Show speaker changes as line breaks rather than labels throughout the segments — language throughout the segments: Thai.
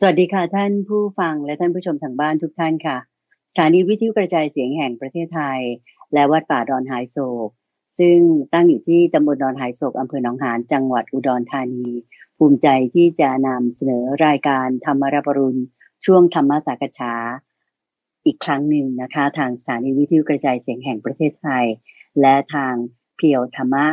สวัสดีค่ะท่านผู้ฟังและท่านผู้ชมทางบ้านทุกท่านค่ะ สถานีวิทยุกระจายเสียงแห่งประเทศไทย และวัดป่าดอนหายโศก ซึ่งตั้งอยู่ที่ตำบลดอนหายโศกอำเภอหนองหานจังหวัดอุดรธานี ภูมิใจที่จะนำเสนอรายการธรรมรับรุณช่วงธรรมสักษาอีกครั้งหนึ่งนะคะ ทางสถานีวิทยุกระจายเสียงแห่งประเทศไทย และทางเพียวธรรมะ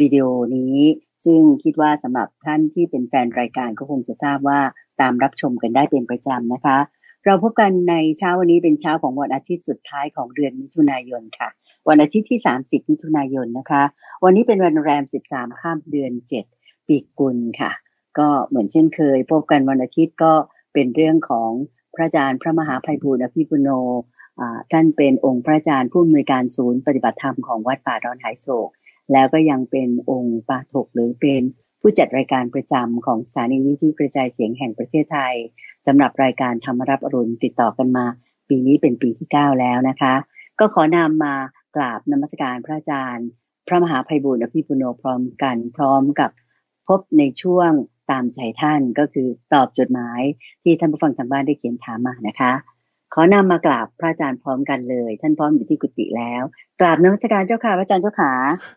วิดีโอนี้ ซึ่งคิดว่าสำหรับท่านที่เป็นแฟนรายการก็คงจะทราบว่า ตามรับชมกันได้เป็นประจำนะคะ เราพบกันในเช้าวันนี้เป็นเช้าของวันอาทิตย์สุดท้ายของเดือนมิถุนายนค่ะ วันอาทิตย์ที่ 30 มิถุนายนนะคะ วันนี้เป็นวันแรม 13 ข้ามเดือน 7 ปีกุลค่ะ ก็เหมือนเช่นเคย พบกันวันอาทิตย์ก็เป็นเรื่องของพระอาจารย์พระมหาภัยบูรณ์อภิปุโนท่านเป็นองค์พระอาจารย์ผู้อำนวยการศูนย์ปฏิบัติธรรมของวัดป่าดอนหายโศก แล้วก็ยังเป็นองค์ปาถกหรือเป็น ผู้จัดรายการประจำของสถานีวิทยุกระจายเสียงแห่งประเทศไทยสำหรับรายการธรรมรับอรุณติดต่อกันมา ปีนี้เป็นปีที่ 9 แล้วนะคะ ก็ขอนำมากราบนมัสการพระอาจารย์ พระมหาภัยบุญอภิปุโนพร้อมกันพร้อมกับพบในช่วงตามใจท่านก็คือตอบจดหมายที่ท่านผู้ฟังทางบ้านได้เขียนถามมานะคะ ขอนำมากราบพระอาจารย์พร้อมกันเลย ท่านพร้อมอยู่ที่กุฏิแล้ว กราบนมัสการเจ้าค่ะพระอาจารย์เจ้าขา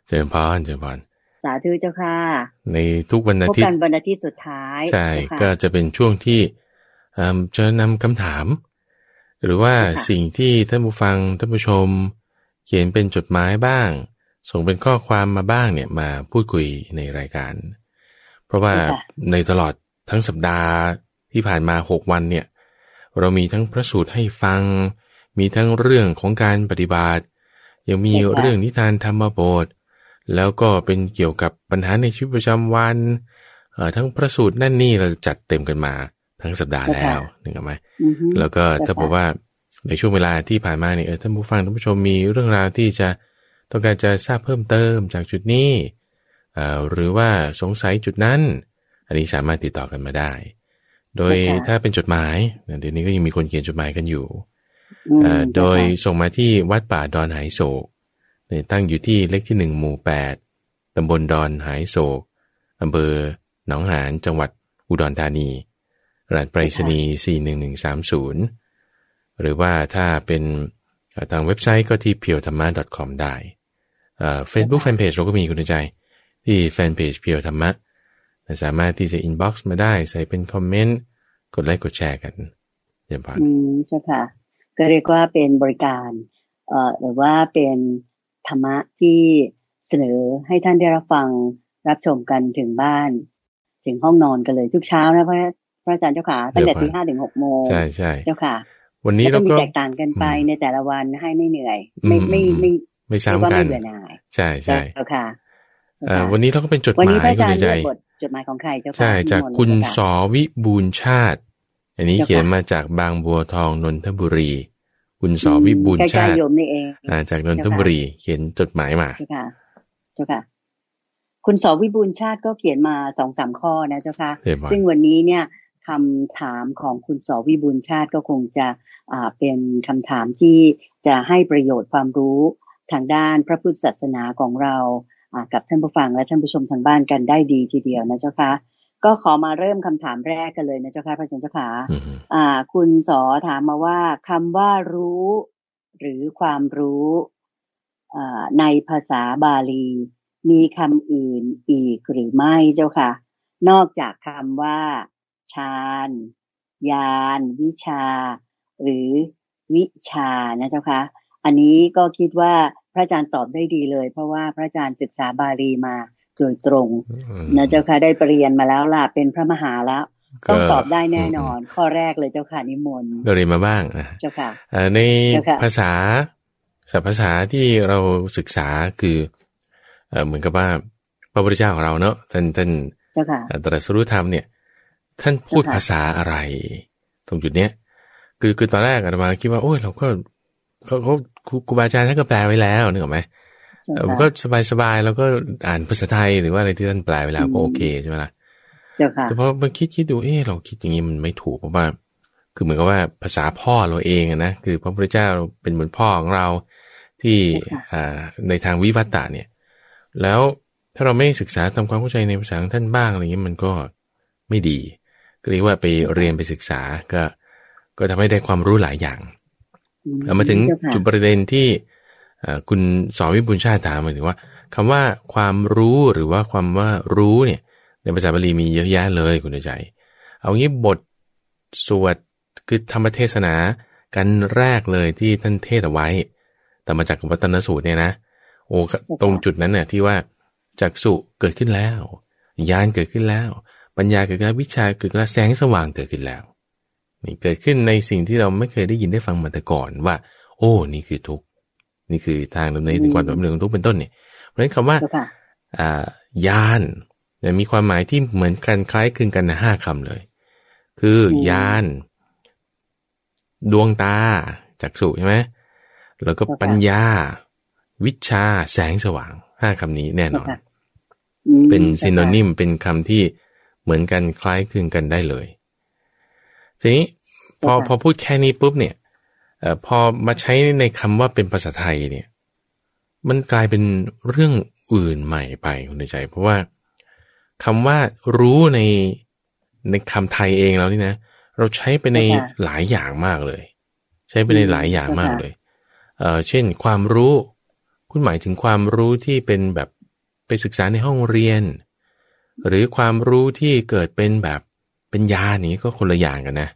เจริญพรเจริญพร
สาธุเจ้าค่ะ
ในทุกวันอาทิตย์พบ
กันวันอาทิตย์สุดท้าย
ใช่ ก็จะเป็นช่วงที่จะนำคำถาม หรือว่าสิ่งที่ท่านผู้ฟังท่านผู้ชม เขียนเป็นจดหมายบ้าง ส่งเป็นข้อความมาบ้างเนี่ยมาพูดคุยในรายการ เพราะว่าในตลอดทั้งสัปดาห์ที่ผ่านมาหกวันเนี่ย เรามีทั้งพระสูตรให้ฟัง มีทั้งเรื่องของการปฏิบัติ ยังมีเรื่องนิทานธรรมบท แล้วก็เป็นเกี่ยวกับปัญหาในชีวิตประจำวันทั้งพระสูตรนั่นนี่เราจัดเต็มกันมาทั้งสัปดาห์แล้วนึกออกไหมแล้วก็ถ้าบอกว่าในช่วงเวลาที่ผ่านมาเนี่ยท่านผู้ฟังท่านผู้ชมมีเรื่องราวที่จะต้องการจะทราบเพิ่มเติมจากจุดนี้หรือว่าสงสัยจุดนั้น อันนี้สามารถติดต่อกันมาได้ โดยถ้าเป็นจดหมายเดี๋ยวนี้ก็ยังมีคนเขียนจดหมายกันอยู่โดยส่งมาที่วัดป่าดอนหายโศก ตั้งอยู่ที่เลขที่หนึ่งหมู่แปดตำบลดอนหายโศก อำเภอหนองหานจังหวัดอุดรธานีรหัสไปรษณีย์41130 หรือว่าถ้าเป็นทางเว็บไซต์ก็ที่ p พียวธรรมะ .com ได้เฟซบุ๊กแฟนเพจเราก็มีคุณใจ ที่แฟนเพจเพียวธรรมะสามารถที่จะ inbox มาได้ใส่เป็นคอมเมนต์ กดไลค์กดแชร์กันเยี่ยม
อืมใช่ค่ะ ก็เรียกว่าเป็นบริการ เอ่อหรือว่าเป็น ธรรมะที่เสนอให้ท่านได้รับฟังรับชมกันถึงบ้าน ถึงห้องนอนกันเลยทุกเช้านะพระพระอาจารย์เจ้าค่ะตั้งแต่ตีห้าถึงหกโมง
ใช่ใช่
เจ้าค่ะ
วันนี้เราก็
มีแตกต่างกันไปในแต่ละวันให้ไม่เหนื่อย ไม่ไม่ไม่
ไม่ซ้ำกันใช่ใช่
เจ้าค่ะ
วันนี้เราก็เป็นจดหมาย
คุ
ณใจ
จดหมายของใครเจ้าค่ะ
ใช่จากคุณสอวิบูลชาติ อันนี้เขียนมาจากบางบัวทองนนทบุรี คุณสอวิบูลชาติจากนนทบุรีเขียนจดหมายมา
เจ้าค่ะเจ้าค่ะ คุณสอวิบูลชาติก็เขียนมาสองสามข้อนะเจ้าค่ะ ซึ่งวันนี้เนี่ยคำถามของคุณสอวิบูลชาติก็คงจะอ่าเป็นคำถามที่จะให้ประโยชน์ความรู้ทางด้านพระพุทธศาสนาของเรากับท่านผู้ฟังและท่านผู้ชมทางบ้านกันได้ดีทีเดียวนะเจ้าค่ะ ก็ขอมาเริ่มคำถามแรกกันเลยนะเจ้าค่ะพระอาจารย์เจ้าค่ะอ่า คุณสอถามมาว่าคำว่ารู้ หรือความรู้อ่าในภาษาบาลี มีคำอื่นอีกหรือไม่เจ้าค่ะ นอกจากคำว่าฌานยานวิชา หรือวิชานะเจ้าค่ะอันนี้ก็คิดว่าพระอาจารย์ตอบได้ดีเลย เพราะว่าพระอาจารย์ศึกษาบาลีมา โดยตรงนะเจ้าค่ะได้ปรริญญามาแล้วล่ะเป็นพระมหาแล้วต้องตอบได้แน่นอน ข้อแรกเลยเจ้าค่ะนิมนต์
เรียนมาบ้างนะ
เจ้าค่ะ
ในภาษาสัพภาษาที่เราศึกษาคือเหมือนกับว่าพระพุทธเจ้าของเราเนาะท่านท่านตรัสรู้ธรรมเนี่ย ท่านพูดภาษาอะไร ตรงจุดเนี้ยคือคือตอนแรกอาตมาคิดว่าโอ้ยเราก็เขาเขาครูบาอาจารย์ท่านก็แปลไว้แล้วนึกออกไหมผม ก็สบายๆแล้วก็อ่านภาษาไทยหรือว่าอะไรที่ท่านแปลไปแล้วก็โอเคใช่ไหมล่ะแต่พอมาคิดคิดดูเออเราคิดอย่างนี้มันไม่ถูกเพราะว่า คือเหมือนกับว่าภาษาพ่อเราเองนะคือพระพุทธเจ้าเป็นเหมือนพ่อของเราที่อ่าในทางวิวัตตาเนี่ย แล้วถ้าเราไม่ศึกษาทำความเข้าใจในภาษาของท่านบ้างอะไรเงี้ยมันก็ไม่ดี ก็เรียกว่าไปเรียนไปศึกษาก็ ก็ทำให้ได้ความรู้หลายอย่างเอามาถึงจุดประเด็นที่ คุณสอนวิบุญชาติถามมาถึงว่าคำว่าความรู้หรือว่าความว่ารู้เนี่ยในภาษาบาลีมีเยอะแยะเลยคุณใจ เอางี้บทสวดคือธรรมเทศนากันแรกเลยที่ท่านเทศเอาไว้ แต่มาจากวัตนสูตรเนี่ยนะ โอ้ตรงจุดนั้นเนี่ยที่ว่าจากสุเกิดขึ้นแล้วญาณเกิดขึ้นแล้ว ปัญญาเกิดขึ้นแล้ววิชาเกิดขึ้นแล้วแสงสว่างเกิดขึ้นแล้วนี่เกิดขึ้นในสิ่งที่เราไม่เคยได้ยินได้ฟังมาแต่ก่อนว่า โอ้ นี่คือทุก นี่คือทางดำเนินถึงความดำเนินของทุกเป็นต้นเนี่ยเพราะฉะนั้นคำว่าอ่าญาณเนี่ยมีความหมายที่เหมือนกันคล้ายคลึงกันนะห้าคำเลย คือญาณดวงตาจักษุใช่ไหมแล้วก็ปัญญา วิชาแสงสว่างห้าคำนี้แน่นอน เป็นซินโนนิมเป็นคำที่เหมือนกันคล้ายคลึงกันได้เลย ทีนี้พอพอพูดแค่นี้ปุ๊บเนี่ยอ พอมาใช้ในคำว่าเป็นภาษาไทยเนี่ย มันกลายเป็นเรื่องอื่นใหม่ไปคุณใจ เพราะว่าคำว่ารู้ในในคำไทยเองแล้วนี่นะ เราใช้ไปในหลายอย่างมากเลย ใช้ไปในหลายอย่างมากเลยเอ่อเช่น ความรู้ คุณหมายถึงความรู้ที่เป็นแบบไปศึกษาในห้องเรียน หรือความรู้ที่เกิดเป็นแบบเป็นยานี้ก็คนละอย่างกันนะ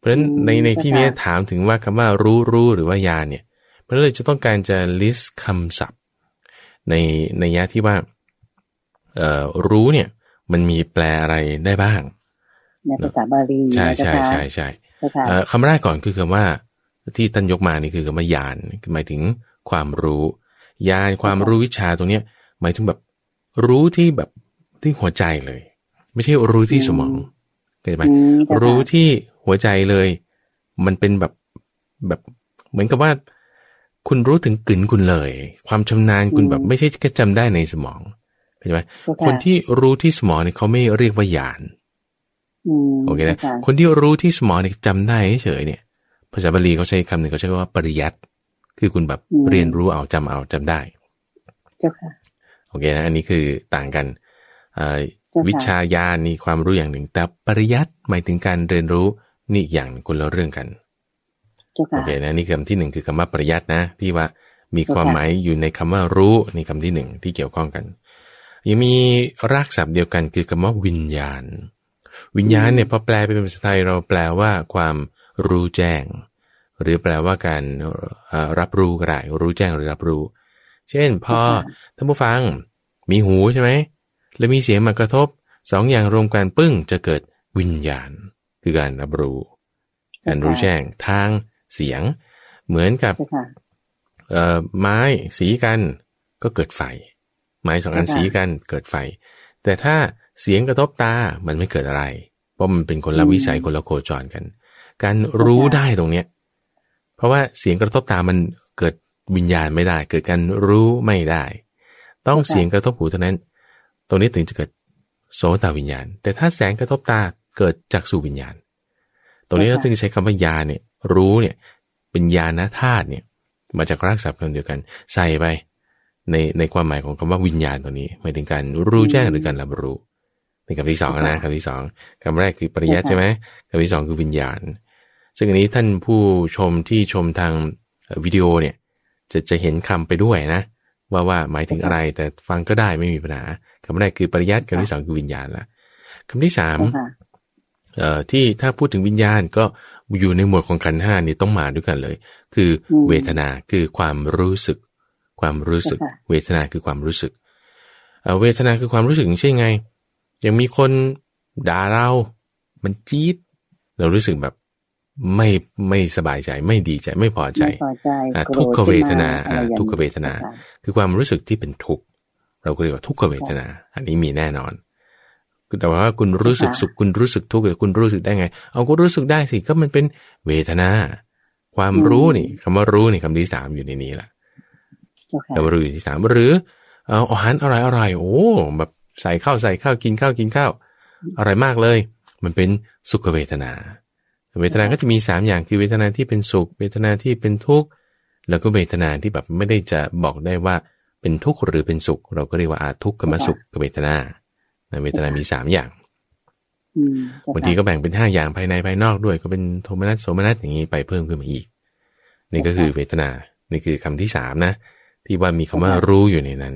เพราะฉะนั้นในในที่นี้ถามถึงว่าคำว่ารู้รู้หรือว่ายาเนี่ยเพราะเลยจะต้องการจะ list คำศัพท์ ในในยะที่ว่าเอ่อรู้เนี่ย มันมีแปลอะไรได้บ้าง
ในภาษาบาลี
ใช่ใช่ใช่ใช่คำแรกก่อนคือคำว่า ที่ท่านยกมานี่คือคำว่าญาณหมายถึงความรู้ญาณความรู้วิชาตรงเนี้ย หมายถึงแบบรู้ที่แบบที่หัวใจเลย ไม่ใช่รู้ที่สมองเข้าใจไหมรู้ที่ หัวใจเลย มันเป็นแบบแบบเหมือนกับว่า คุณรู้ถึงกึ๋นคุณเลย ความชำนาญคุณแบบไม่ใช่แค่จำได้ในสมองเข้าใจไหมคนที่รู้ที่สมองเนี่ยเขาไม่เรียกว่าญาณโอเคนะคนที่รู้ที่สมองเนี่ยจำได้เฉยเนี่ยภาษาบาลีเขาใช้คำหนึ่งเขาใช้ว่าปริยัติคือคุณแบบเรียนรู้เอาจำเอาจำได้
เจ้าค่ะ
โอเคนะอันนี้คือต่างกันวิชาญาณนี่ความรู้อย่างหนึ่ง แต่ปริยัติหมายถึงการเรียนรู้ นี่อย่างคนละเรื่องกันโอเคนะนี่คำที่หนึ่งคือคำว่าปริยัตินะ ที่ว่ามีความหมายอยู่ในคำว่ารู้นี่คำที่หนึ่งที่เกี่ยวข้องกัน ยังมีรากศัพท์เดียวกันคือคำว่าวิญญาณ วิญญาณเนี่ยพอแปลเป็นภาษาไทยเราแปลว่าความรู้แจ้ง หรือแปลว่าการรับรู้ก็ได้รู้แจ้งหรือรับรู้ เช่นพอท่านผู้ฟังมีหูใช่ไหมแล้วมีเสียงมากระทบสองอย่างรวมกันปึ้งจะเกิดวิญญาณ คือการรับรู้การรู้แจ้งทางเสียง เหมือนกับไม้สีกันก็เกิดไฟ ไม้สองอันสีกันเกิดไฟ แต่ถ้าเสียงกระทบตามันไม่เกิดอะไร เพราะมันเป็นคนละวิสัยคนละโคจรกัน การรู้ได้ตรงเนี้ยเพราะว่าเสียงกระทบตามันเกิดวิญญาณไม่ได้ เกิดการรู้ไม่ได้ ต้องเสียงกระทบหูเท่านั้น ตรงนี้ถึงจะเกิดโสตวิญญาณ แต่ถ้าแสงกระทบตา เกิดจากสู่วิญญาณ ตรงนี้เราจึงใช้คำว่ายาเนี่ยรู้เนี่ยเป็นญาณธาตุเนี่ยมาจากรากศัพท์กันเดียวกัน ใส่ไปในในความหมายของคำว่าวิญญาณตัวนี้หมายถึงการรู้แจ้งหรือการรับรู้ในคำที่สองนะคำที่สองคำแรกคือปริยัติใช่ไหมคำที่สองคือวิญญาณ ซึ่งอันนี้ท่านผู้ชมที่ชมทางวิดีโอเนี่ยจะจะเห็นคำไปด้วยนะ ว่าว่าหมายถึงอะไรแต่ฟังก็ได้ไม่มีปัญหาคำแรกคือปริยัติคำที่สองคือวิญญาณละคำที่สามเอ่อ ที่ถ้าพูดถึงวิญญาณก็อยู่ในหมวดของขันห้านี่ต้องมาด้วยกันเลย คือเวทนาคือความรู้สึก ความรู้สึก เวทนาคือความรู้สึกเวทนาคือความรู้สึกใช่ไง ยังมีคนด่าเรา มันจี๊ด เรารู้สึกแบบไม่ไม่สบายใจไม่ดีใจไม่พอใจทุกขเวทนาทุกขเวทนา คือความรู้สึกที่เป็นทุกข์เราก็เรียกว่าทุกขเวทนา อันนี้มีแน่นอน แต่ว่าคุณรู้สึกสุขคุณรู้สึกทุกข์แต่คุณรู้สึกได้ไง เอาก็รู้สึกได้สิก็มันเป็นเวทนา ความรู้นี่คำว่ารู้นี่คำที่สามอยู่ในนี้แหละคำว่ารู้ที่สามหรือเอาอาหารอร่อยอร่อยโอ้แบบใส่ข้าวใส่ข้าวกินข้าวกินข้าวอร่อยมากเลย มันเป็นสุขเวทนา เวทนาก็จะมีสามอย่างคือเวทนาที่เป็นสุข เวทนาที่เป็นทุกข์แล้วก็เวทนาที่แบบไม่ได้จะบอกได้ว่าเป็นทุกข์หรือเป็นสุข เราก็เรียกว่าอาทุกขมสุขเวทนา เวทนามีสามอย่าง
อืมเจ้
บางทีก็แบ่งเป็นห้าอย่างภายในภายนอกด้วย ก็เป็นโทมนัสโสมนัสอย่างนี้ไปเพิ่มขึ้นมาอีก นี่ก็คือเวทนา นี่คือคำที่สามนะ ที่ว่ามีคำว่ารู้อยู่ในนั้น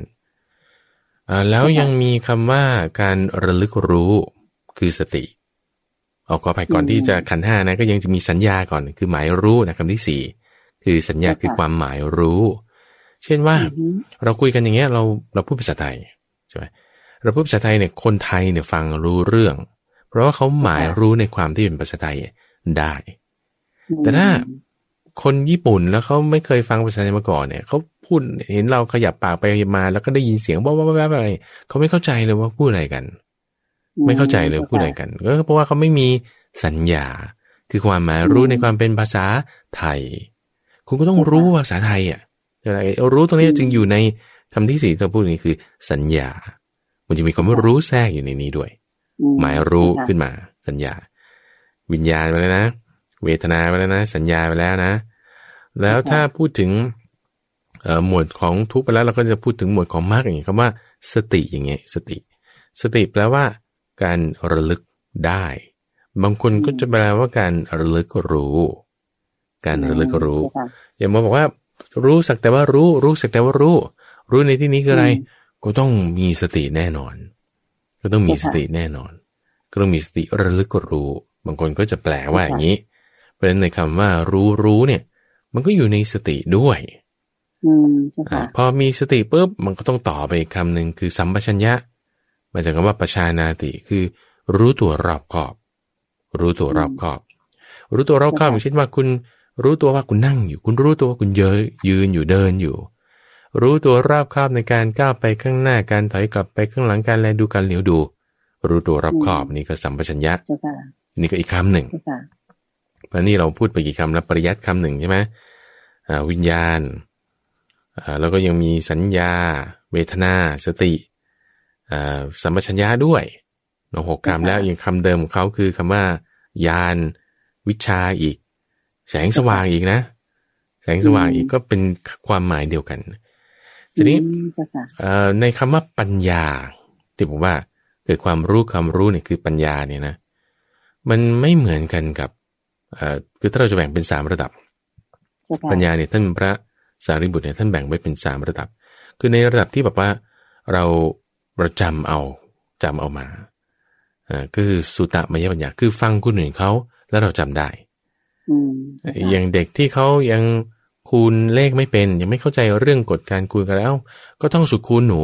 อ่าแล้วยังมีคำว่าการระลึกรู้คือสติเอาขออภัยก่อนที่จะขันธ์ห้านะก็ยังจะมีสัญญาก่อนคือหมายรู้นะคำที่สี่คือสัญญาคือความหมายรู้ เช่นว่า
อืม
เราคุยกันอย่างเงี้ยเราเราพูดภาษาไทยใช่ไหม เราพูดภาษาไทยเนี่ยคนไทยเนี่ยฟังรู้เรื่อง เพราะว่าเขาหมายรู้ในความที่เป็นภาษาไทยได้ แต่ถ้าคนญี่ปุ่นแล้วเขาไม่เคยฟังภาษาไทยมาก่อนเนี่ยเขาพูดเห็นเราขยับปากไปมา แล้วก็ได้ยินเสียงบ้าบ้าบ้าอะไรเขาไม่เข้าใจเลยว่าพูดอะไรกัน ไม่เข้าใจเลยว่าพูดอะไรกันก็เพราะว่าเขาไม่มีสัญญา คือความหมายรู้ในความเป็นภาษาไทย คุณก็ต้องรู้ภาษาไทยอะใช่ไหมรู้ตรงนี้จึงอยู่ในคำที่สี่ที่เราพูดนี้คือ สัญญา มันจะมีความว่ารู้แทรกอยู่ในนี้ด้วย
อื
หมายรู้
ค่ะ
ขึ้นมา สัญญา วิญญาณไปแล้วนะ เวทนาไปแล้วนะ สัญญาไปแล้วนะ แล้วถ้าพูดถึงเอ่อหมวดของทุกข์ไปแล้วเราก็จะพูดถึงหมวดของมรรคอย่างนี้คำว่า สติอย่างเงี้ยสติ สติแปลว่า การระลึกได้ บางคนก็จะแปลว่าการระลึกรู้ การระลึกรู้
เจ้าค่ะ
อย่างมาบอกว่า รู้สักแต่ว่ารู้ รู้สักแต่ว่ารู้ รู้ในที่นี้คืออะไร
อืม
ก็ต้องมีสติแน่นอน ก็ต้องมีสติแน่นอน ก็ต้องมีสติระลึกรู้ บางคนก็จะแปลว่าอย่างนี้ เพราะฉะนั้นในคำว่ารู้รู้เนี่ย มันก็อยู่ในสติด้วย
อืมเจ้า
อ่า
ค่ะ
พอมีสติปุ๊บมันก็ต้องต่อไปอีกคำหนึ่งคือสัมปชัญญะมาจากคำว่าประชานาติคือ รู้ตัวรอบคอบ รู้ตัวรอบคอบ รู้ตัวรอบคอบอย่างเช่นว่าคุณรู้ตัวว่าคุณนั่งอยู่ คุณรู้ตัวว่าคุณเยอะยืนอยู่เดินอยู่ รู้ตัวรอบคอบในการก้าวไปข้างหน้าการถอยกลับไปข้างหลังการแลดูการเหลียวดู รู้ตัวรอบคอบนี่ก็สัมปชัญญะ
เจ้าค่ะ
นี่ก็อีกคำหนึ่ง
เจ้าค่ะ
เพราะนี่เราพูดไปกี่คำแล้วปริยัติคำหนึ่งใช่ไหมอ่าวิญญาณอ่าแล้วก็ยังมีสัญญา เวทนา สติอ่าสัมปชัญญะด้วยเนาะหกคำแล้วยังคำเดิมของเขาคือคำว่า ยาน วิชาอีก แสงสว่างอีกนะ แสงสว่างอีกก็เป็นความหมายเดียวกัน ทีนี้
อืมเจ้าค่ะ
เอ่อในคำว่าปัญญาที่ผมว่าเกิดความรู้ความรู้เนี่ยคือปัญญาเนี่ยนะ มันไม่เหมือนกันกับเอ่อคือถ้าเราจะแบ่งเป็นสามระดับ
เจ้าค่ะ
ปัญญาเนี่ยท่านพระสารีบุตรเนี่ยท่านแบ่งไว้เป็นสามระดับ คือในระดับที่แบบว่าเราเราจำเอาจำเอามาอ่าก็คือสุตมยปัญญาคือฟังคนอื่นเขาแล้วเราจำได้
อืมเจ้าค่ะ
อย่างเด็กที่เขายัง คูณเลขไม่เป็นยังไม่เข้าใจเรื่องกฎการคูณกันแล้ว ก็ท่องสุดคูณหนู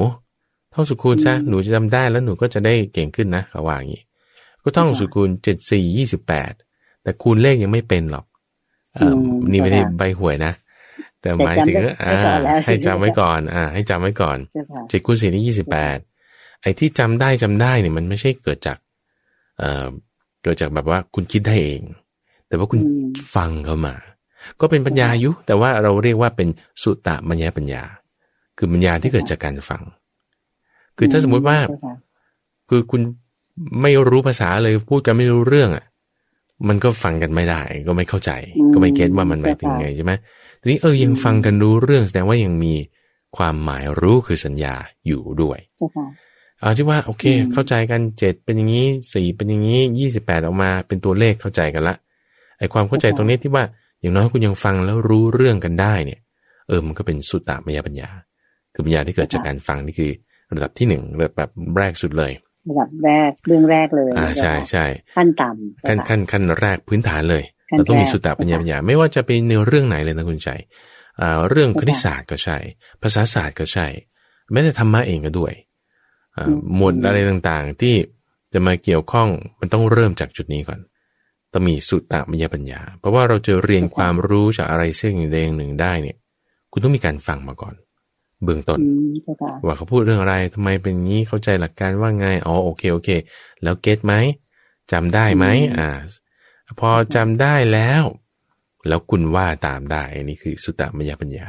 ท่องสุดคูณซะหนูจะจำได้แล้วหนูก็จะได้เก่งขึ้นนะเขาว่าอย่างนี้ก็ท่องสุดคูณเจ็ดสี่ยี่สิบแปดแต่คูณเลขยังไม่เป็นหรอกเออนี่ไม่ได้ใบหวยนะแต่หมายถึงอ่าให้จำไว้ก่อน อ่า ให้จำไว้ก่อน
เจ้าค่ะ
เจ็ดคูณสี่นี่ยี่สิบแปดไอ้ที่จำได้จำได้เนี่ยมันไม่ใช่เกิดจาก เอ่อเกิดจากแบบว่าคุณคิดได้เอง แต่ว่าคุณ
อืม
ฟังเข้ามา ก็เป็นปัญญาอยุแต่ว่าเราเรียกว่าเป็นสุตตมัญญาปัญญา คือปัญญาที่เกิดจากการฟัง คือถ้าสมมุติว่า
เจ้ค่ะ
คือคุณไม่รู้ภาษาเลยพูดกันไม่รู้เรื่องอะ มันก็ฟังกันไม่ได้ ก็ไม่เข้าใจ ก็ไม่เก็ตว่ามันหมายถึงไงใช่ไหมทีนี้เออยังฟังกันรู้เรื่องแสดงว่ายังมีความหมายรู้คือสัญญาอยู่ด้วย
เจ้าค่ะ
เอาที่ว่าโอเค
อืม
เข้าใจกันเจ็ดเป็นอย่างนี้สี่เป็นอย่างนี้ยี่สิบแปดออกมาเป็นตัวเลขเข้าใจกันละไอความเข้าใจตรงนี้ที่ว่า อย่างน้อยคุณยังฟังแล้วรู้เรื่องกันได้เนี่ย เออมันก็เป็นสุตตามยปัญญา คือปัญญาที่เกิดจากการฟังนี่คือระดับที่หนึ่งระดับแบบแรกสุดเลย
ระดับแรกเรื่องแรกเลย
อ่าใช่
เจ้าค่ะ
ใช่
ขั้นต่ำ
ขั้น
เจ้าค่ะ
ขั้นขั้นแรกพื้นฐานเลย
ขั้น
เราต้องมี
แรก
สุตตปัญญาปัญญา ไม่ว่าจะเป็นในเรื่องไหนเลยนะคุณชัยอ่าเรื่องคณิตศาสตร์ก็ใช่ ภาษาศาสตร์ก็ใช่แม้แต่ธรรมะเองก็ด้วยอ่า
อืม
หมวดอะไรต่างๆที่จะมาเกี่ยวข้องมันต้องเริ่มจากจุดนี้ก่อน ต้องมีสุตตปัญญาปัญญา เพราะว่าเราจะเรียนความรู้จากอะไรซึ่งใดอย่างหนึ่งได้เนี่ย คุณต้องมีการฟังมาก่อน เบื้องต้น
อืมเจ้าค่ะ
ว่าเขาพูดเรื่องอะไรทำไมเป็นงี้เข้าใจหลักการว่าไงอ๋อโอเคโอเค แล้วเก็ตไหมจำได้ไหมอ่า พอจำได้แล้ว แล้วคุณว่าตามได้ อันนี้คือสุตตมยปัญญา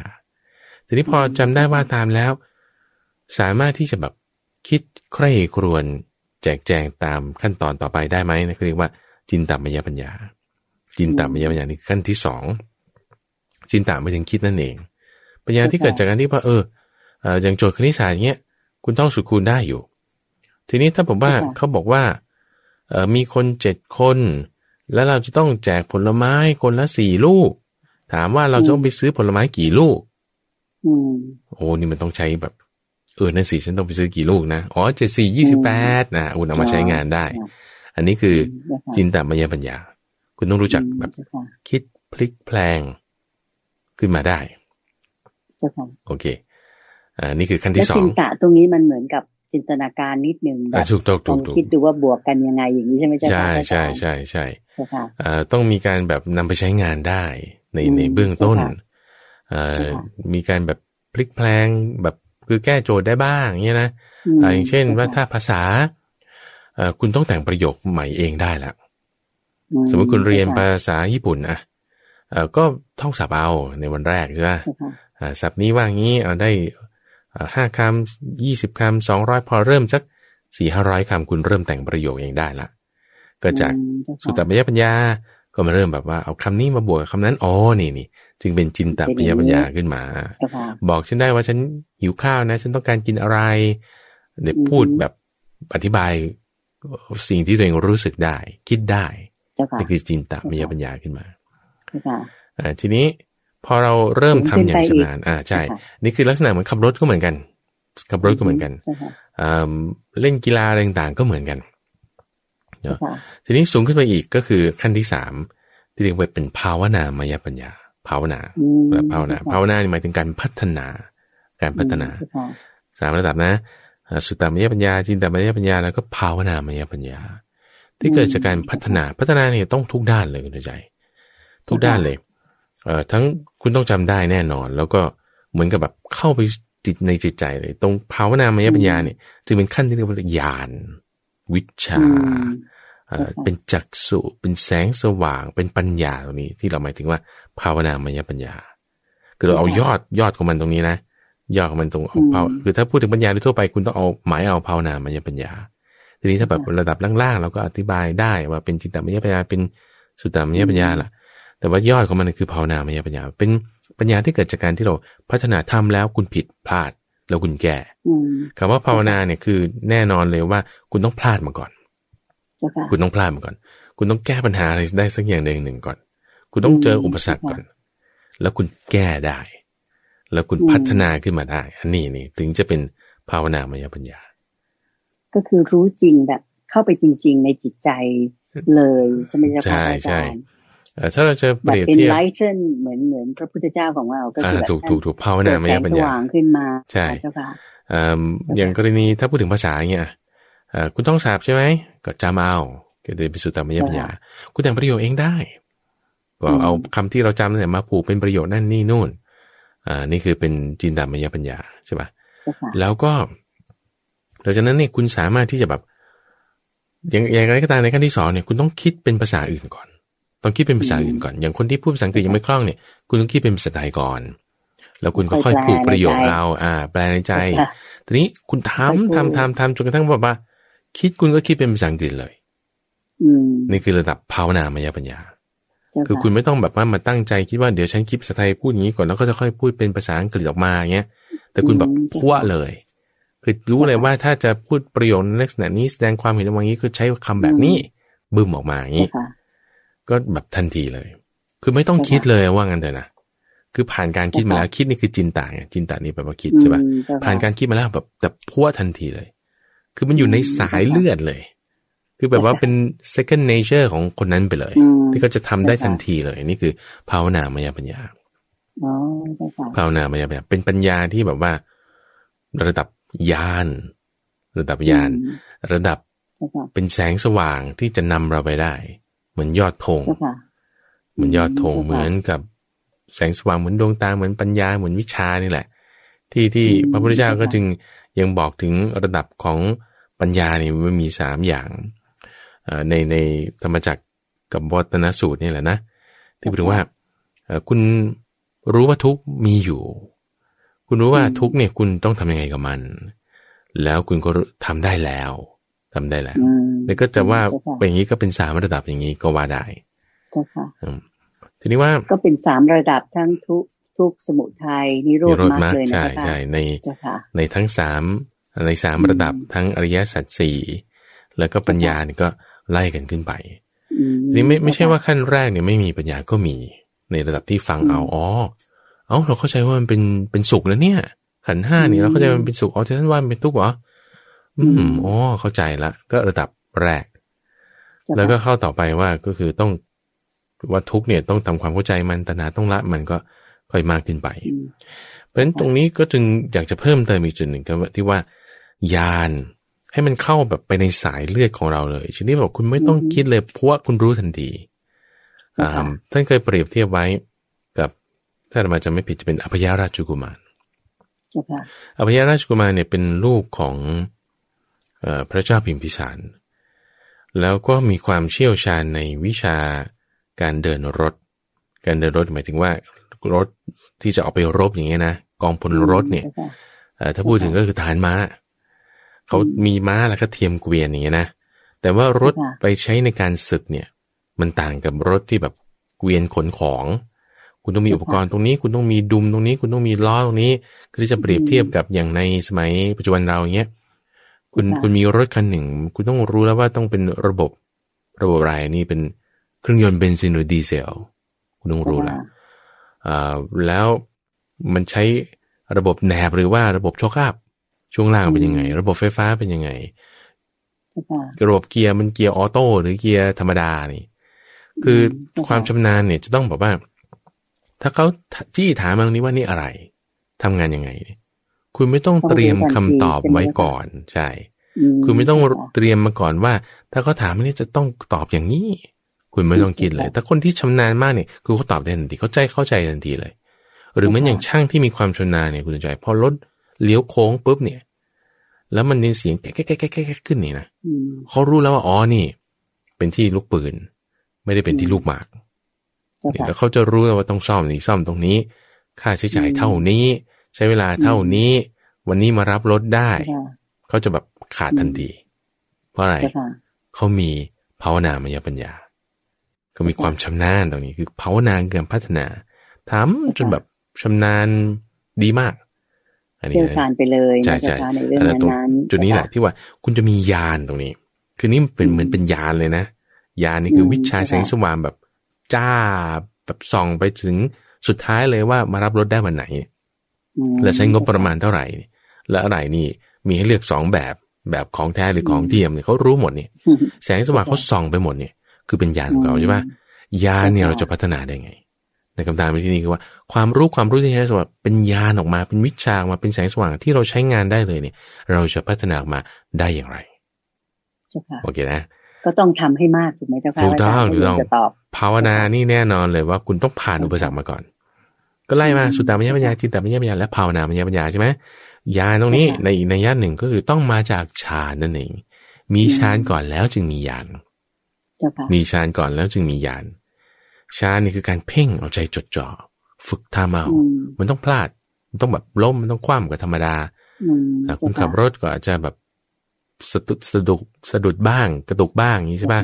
ทีนี้พอจำได้ว่าตามแล้ว สามารถที่จะแบบคิดใคร่ครวญแจกแจงตามขั้นตอนต่อไปได้ไหมนะเขาเรียกว่า จินตามยปัญญา จินตามยปัญญานี่คือขั้นที่สองจินตามไปถึงคิดนั่นเอง ปัญญาที่เกิดจากการที่ว่าเออเอ่ออย่างโจทย์คณิตศาสตร์อย่างเงี้ยคุณต้องสุดคูณได้อยู่ ทีนี้ถ้าผมว่าเขาบอกว่าเออมีคนเจ็ดคน แล้วเราจะต้องแจกผลไม้คนละสี่ลูก ถามว่าเราจะต้องไปซื้อผลไม้กี่ลูก
อืม
โอ้นี่มันต้องใช้แบบ เออนั่นสิฉันต้องไปซื้อกี่ลูกนะ อ๋อเจ็ดสี่ยี่สิบแปดนะคุณเอามาใช้งานได้ อันนี้คือจินตามายปัญญา คุณต้องรู้จักแบบ
เจ้าค่ะ
คิดพลิกแพลงขึ้นมาได้
เจ้าค่ะ
โอเคอ่านี่คือขั้น
และ
ที่สอ
จิ
ง
นตะตรงนี้มันเหมือนกับจินตนาการนิดนึงแบ
อ่า
บ
ถูกต้อง
ล
ถู
อกง
ถูก
คิดดูว่าบวกกันยังไงอย่างนี้ใช่ไหมเจ้า
ใช่
ค่ะ
ใช่ใช่ใช่
เจ้าค่ะ
อ่าต้องมีการแบบนำไปใช้งานได้ใน
อืม
ในเบื้องต้น
ใช่ค่ะ
อ่า
ใช่ค่ะ
มีการแบบพลิกแพลงแบบคือแก้โจทย์ได้บ้างเงี้ยนะ
อืม
อ่าอย่างเช่นว่า
จ้
ถ้าภาษาเอ่อ คุณต้องแต่งประโยคใหม่เองได้ละ
อื
สมมติคุณเรียน
จ้า
ภา
ค่ะ
ษาญี่ปุ่นอะเอ่อก็ท่องศัพท์เอาในวันแรกใช่ไหม
เจ้าค่ะ
อ่าศัพท์นี้ว่างี้เอาได้เอ่อห้าคำยี่สิบคำสองร้อยพอเริ่มสักสี่ห้าร้อยคำคุณเริ่มแต่งประโยคเองได้ละก็จาก
อืมเจ้าค่ะ
สุตตมยปัญญา ก็มาเริ่มแบบว่าเอาคำนี้มาบวกกับคำนั้นอ๋อนี่นี่จึงเป็นจินตมยปัญญาขึ้นมา
เจ้าค่ะ
บอกฉันได้ว่าฉันหิวข้าวนะ ฉันต้องการกินอะไรเดี๋ยว
อืม
พูดแบบอธิบาย สิ่งที่ตัวเองรู้สึกได้ คิดได้
เจ้าค่ะ
นี่คือจินตมยปัญญาขึ้นมา
เจ้าค่ะ
อ่าทีนี้พอเราเริ่มทำอย่างชำนาญอ่าใช่
ค่ะ
นี่คือลักษณะเหมือนขับรถก็เหมือนกัน ขับรถก็เหมือนกัน
เจ้าค่ะ
อ่าเล่นกีฬาอะไรต่างๆก็เหมือนกัน
เจ้าค่ะ
ทีนี้สูงขึ้นไปอีกก็คือขั้นที่สามที่เรียกว่าเป็นภาวนามยปัญญา ภาวนา
อืม
แบบภาวนา
เจ้ค่ะ
ภาวนานี่หมายถึงการพัฒนา การพัฒนา
เจ้าค่ะ
สามระดับนะอ่า สุตตามยปัญญาจินตามยปัญญาแล้วก็ภาวนามยปัญญา ที่เกิดจากการพัฒนาพัฒนาเนี่ยต้องทุกด้านเลยคุณใจทุกด้านเลยเอ่อทั้งคุณต้องจำได้แน่นอน แล้วก็เหมือนกับแบบเข้าไปติดในจิตใจเลย ตรงภาวนามยปัญญาเนี่ยจึงเป็นขั้นที่เรียกว่าญาณวิชา
อืม
เอ่อ
ค่ะ
เป็นจักษุเป็นแสงสว่าง เป็นปัญญาตรงนี้ ที่เราหมายถึงว่า ภาวนามยปัญญา คือเราเอายอดยอดของมันตรงนี้นะ ยอดของมันตรงเอาภาวคือถ้าพูดถึงปัญญาโดยทั่วไปคุณต้องเอาหมายเอาภาวนามยปัญญา ทีนี้ถ้าแบบระดับล่างๆเราก็อธิบายได้ว่าเป็นจิตตมยปัญญาเป็นสุตตมยปัญญาล่ะ แต่ว่ายอดของมันคือภาวนามยปัญญา เป็นปัญญาที่เกิดจากการที่เราพัฒนาทำแล้วคุณผิดพลาดแล้วคุณแก้
อืม
คำว่าภาวนาเนี่ยคือแน่นอนเลยว่าคุณต้องพลาดมาก่อน
เจ้าค่ะ
คุณต้องพลาดมาก่อน คุณต้องแก้ปัญหาอะไรได้สักอย่างใดอย่างหนึ่งก่อน คุณต้องเจออุปสรรคก่อน แล้วคุณแก้ได้ แล้วคุณพัฒนาขึ้นมาได้ อันนี้นี่ถึงจะเป็นภาวนามยปัญญา
ก็คือรู้จริงแบบ เข้าไปจริง ๆ ในจิตใจเลยใช่ไหมเจ้า
ใช่
ค่ะอา
ใช่
จารย์
เอ่อถ้าเราจะเป
แบบ
รียบ
เป็น
เทียบ
ไลท์เช่นเหมือนเหมือนพระพุทธเจ้าของเราก็
อ่า
คือแบบ
ถูกถูกถูกภาวนามยปัญ
เกิดแสงส
ญา
ว่างขึ้นมา
ใช่
เจ้าค่ะ
เอิ่มอย่างกรณีถ้าพูดถึงภาษาเงี้ยเอ่อคุณต้องสาบใช่ไหมก็จำเอาก็จะเป็นสุตตมยปัญญา คุณแต่งประโยชน์เองได้ ก็
อืม
เอาคำที่เราจำเนี่ยมาผูกเป็นประโยชน์นั่นนี่นู่น อ่านี่คือเป็นจินตามยปัญญาใช่ปะ
เจ้าค่ะ
แล้วก็หลังจากนั้นเนี่ยคุณสามารถที่จะแบบ อย่างอย่างไรก็ตามในขั้นที่สองเนี่ยคุณต้องคิดเป็นภาษาอื่นก่อน ต้องคิดเป็นภาษาอื่นก่อน อย่างคนที่พูดภาษาอังกฤษยังไม่คล่องเนี่ย คุณต้องคิดเป็นภาษาไทยก่อน แล้วคุณก็ค่อยผูกประโยคเอาอ่า แปลในใจ
เจ้าค่ะ
ทีนี้คุณทำทำทำทำจนกระทั่งแบบว่า คิดคุณก็คิดเป็นภาษาอังกฤษเลย
อืม
นี่คือระดับภาวนามยปัญญา
เจ้า
คือคุณไม่ต้องแบบว่ามาตั้งใจคิดว่าเดี๋ยวฉันคิดภาษาไทยพูดอย่างนี้ก่อนแล้วก็จะค่อยพูดเป็นภาษาอังกฤษออกมาอย่างเงี้ย แต่คุณแบบพัวเลย คือรู้เลยว่าถ้าจะพูดประโยคในลักษณะนี้แสดงความเห็นออกมาอย่างนี้คือใช้คำแบบนี้บึ้มออกมาอย่าง
เจ้า
นี้
ค่ะ
ก็แบบทันทีเลย คือไม่ต้องคิดเลยว่างั้นเถอะนะคือผ่านการคิดมาแล้วคิดนี่คือจินตาไงจินตานี่แปลว่าคิดใช่ปะ
อืมเจ้ค่ะ
ผ่านการคิดมาแล้วแบบแบบพัวทันทีเลย คือมันอยู่ในสายเลือดเลย คือแบบว่าเป็น second nature ของคนนั้นไปเลย
อืม
ที่เขาจะทำได้ทันทีเลยนี่คือภาวนามยปัญญา
อ๋อเจ้าค่ะ
ภาวนามยปัญญาเป็นปัญญาที่แบบว่า ระดับญาณระดับญาณ
อืม
ระดับ
เจ้าค่ะ
เป็นแสงสว่างที่จะนำเราไปได้ เหมือนยอดธง
เจ้าค่ะ
เหมือนยอดธง
อืม
เหมือนกับแสงสว่างเหมือนดวงตาเหมือนปัญญาเหมือนวิชานี่แหละ ที่ที่
อืม
พระพุทธเจ้าก็
ค่ะ
จึงยังบอกถึงระดับของปัญญานี่มันมีสามอย่างเอ่อ ในในธรรมจักรกับวัตนสูตรนี่แหละนะ ที่พูดถึงว่าเอ่อคุณรู้ว่าทุกข์มีอยู่ คุณรู้ว่าทุกข์เนี่ยคุณต้องทำยังไงกับมัน แล้วคุณก็ทำได้แล้วทำได้แล้ว
อืม
แล้วก็จะว่า
เจ้าค่ะ
เป็นอย่างนี้ก็เป็นสามระดับอย่างนี้ก็ว่าได้
เจ้าค่ะ
อืมทีนี้ว่า
ก็เป็นสามระดับทั้งทุกทุกข์สมุทัยนิโร
นิ
ธ
โรธ
มรรค
มรรค
เลยนะ
ใช่
เจ้าค่ะ
ใช่ใน
เจ้าค่ะ
ในทั้งสามในสาม
อืม
ระดับทั้งอริยสัจสี่แล้วก็ปัญญาเนี่ยก็ ไล่กันขึ้นไป
อืม
นี่ไม่ไม่ใช่
เจ้
ว่าขั้นแรกเนี่ยไม่มีปัญญาก็มี ในระดับที่ฟังเอาอ๋อเอาเราเข้าใจว่ามันเป็นเป็นสุขแล้วเนี่ย ขันธ์ห้าเนี่ยเราเข้าใจว่ามันเป็นสุขอ๋อแต่ท่านว่ามันเป็นทุกข์เหรออืมอ๋อเข้าใจละ ก็ระดับแรก
ค่ะ
แล้วก็เข้าต่อไปว่าก็คือต้องว่าทุกข์เนี่ยต้องทำความเข้าใจมันตนาต้องละมันก็ค่อยมากขึ้นไป
อืม
เพราะฉะนั้นตรงนี้ก็จึงอยากจะเพิ่มเติมอีกจุดหนึ่งก็ว่าที่ว่ายาน ให้มันเข้าแบบไปในสายเลือดของเราเลยชนิดบอกคุณไม่ต้องคิดเลยเพราะว่าคุณรู้ทันที
เจ้า
อ่า
ค่ะ
ท่านเคยเปรียบเทียบไว้กับถ้าอาตมาจะไม่ผิดจะเป็นอภยราชกุมาร
เจ้าค่ะ
อภยราชกุมารเนี่ยเป็นลูกของเออพระเจ้าพิมพิสาร แล้วก็มีความเชี่ยวชาญในวิชาการเดินรถ การเดินรถหมายถึงว่ารถที่จะออกไปรบอย่างเงี้ยนะกองพลรถเนี่ย
จ้าค่ะ
เอ่อถ้าพูดถึงก็คือทหารม้า เขามีม้าแล้วก็เทียมเกวียนอย่างเงี้ยนะแต่ว่ารถ
ค่ะ
ไปใช้ในการศึกเนี่ย มันต่างกับรถที่แบบเกวียนขนของ คุณต้องมีอุปกรณ์ตรงนี้ คุณต้องมีดุมตรงนี้ คุณต้องมีล้อตรงนี้คือที่จะเปรียบเทียบกับอย่างในสมัยปัจจุบันเราอย่างเงี้ยคุณ
ค่ะ
คุณมีรถคันหนึ่ง คุณต้องรู้แล้วว่าต้องเป็นระบบระบบอะไรนี่เป็นเครื่องยนต์เบนซินหรือดีเซลคุณต้องรู้แล้วอ่าแล้วมันใช้ระบบแหนบหรือว่าระบบโชคอัพ ช่วงล่างเป็นยังไง ระบบไฟฟ้าเป็นยังไง
เจ้าค่ะ
ระบบเกียร์มันเกียร์ออโต้หรือเกียร์ธรรมดานี่ คือ
เจ้าค่ะ
ความชำนาญเนี่ยจะต้องบอกว่า ถ้าเขาจี้ถามมาตรงนี้ว่านี่อะไรทำงานยังไงเนี่ยคุณไม่ต้องเตรียมคำตอบไว้ก่อนใช่คุณไม่ต้อง
เจ้าค่ะ
เตรียมมาก่อนว่า ถ้าเขาถามว่านี่จะต้องตอบอย่างนี้ คุณไม่ต้องคิดเลย แต่คนที่ชำนาญมากเนี่ยคือเขาตอบได้ทันที เข้าใจเข้าใจทันทีเลย หรือเหมือนอย่างช่างที่มีความชำนาญเนี่ยคุณใจพอรถ เลี้ยวโค้งปุ๊บเนี่ย แล้วมันมีเสียงแก๊กแก๊กแก๊กแก๊กแก๊กขึ้นนี่นะ
อืม
เขารู้แล้วว่าอ๋อนี่ เป็นที่ลูกปืน ไม่ได้เป็นที่ลูกหมาก
เจ้า
เนี่ย
ค่ะ
แล้วเขาจะรู้แล้วว่าต้องซ่อมนี่ซ่อมตรงนี้ ค่าใช้จ่าย
อืม
เท่านี้ ใช้เวลาเท่านี้ วันนี้มารับรถได้
เจ้าค่ะ
เขาจะแบบขาดทันที เพราะอะไร
เจ้าค่ะ
เขามีภาวนามยปัญญาก็มีความชำนาญตรงนี้คือภาวนาเกินพัฒนาทำจนแบบชำนาญดีมากอันนี้
เชี่ยวชาญไปเลย
ใช่
นะ
ใช่
เจ้าค่ะในเรื่อง
อันนั้นตรง
นั้นๆ
จุดนี้แหละที่ว่าคุณจะมียานตรงนี้ คือนี่มันเป็น
อืม
เหมือนเป็นยานเลยนะ ยานนี่คืออ
ม
วิชา
ใช่
แสงสว่างแบบจ้าแบบส่องไปถึงสุดท้ายเลยว่ามารับรถได้วันไหน
อืม
และใช้งบประมาณเท่าไหร่ และอะไรนี่มีให้เลือกสองแบบแบบของแท้หรือของเทียมเนี่ยเขารู้หมดเนี่ย
อืม
แสงสว่างเขาส่องไปหมดเนี่ยคือเป็นยานของเขาใช่ปะยานเนี่ย
ใช่
เราจะพัฒนาได้ไง ในคำถามในที่นี้คือว่าความรู้ความรู้ที่แท้สว่างเป็นยานออกมาเป็นวิชาออกมาเป็นแสงสว่างที่เราใช้งานได้เลยเนี่ย เราจะพัฒนาออกมาได้อย่างไร
เจ้าค่ะ
โอเคนะ
ก็ต้องทำให้มากถูกไหมเจ้าค่ะ
ถูกต้อง
ว่า
ถูกต้อง
จะตอบ
ภาวนานี่แน่นอนเลยว่าคุณต้องผ่านอุปสรรคมาก่อน ก็ไล่มา
อืม
สุตตามัญญปัญญาจิตตามัญญปัญญาและภาวนามัญญปัญญาใช่ไหมยานตรงนี้
ใช่ค่ะ
ในอีกในยะหนึ่งก็คือต้องมาจากฌานนั่นเองมีฌานก่อนแล้วจึงมียาน
เจ้าค่ะ
มีฌานก่อนแล้วจึงมีญาณ ฌานนี่คือการเพ่งเอาใจจดจ่อฝึกทำเอา
อืม
มันต้องพลาด มันต้องแบบล้มมันต้องคว่ำกับธรรมดา
อืม
อะคุณขับรถก็อาจจะแบบสะดุดสะดุกสะดุดบ้าง กระตุกบ้างอย่างนี้ใช่ป่ะ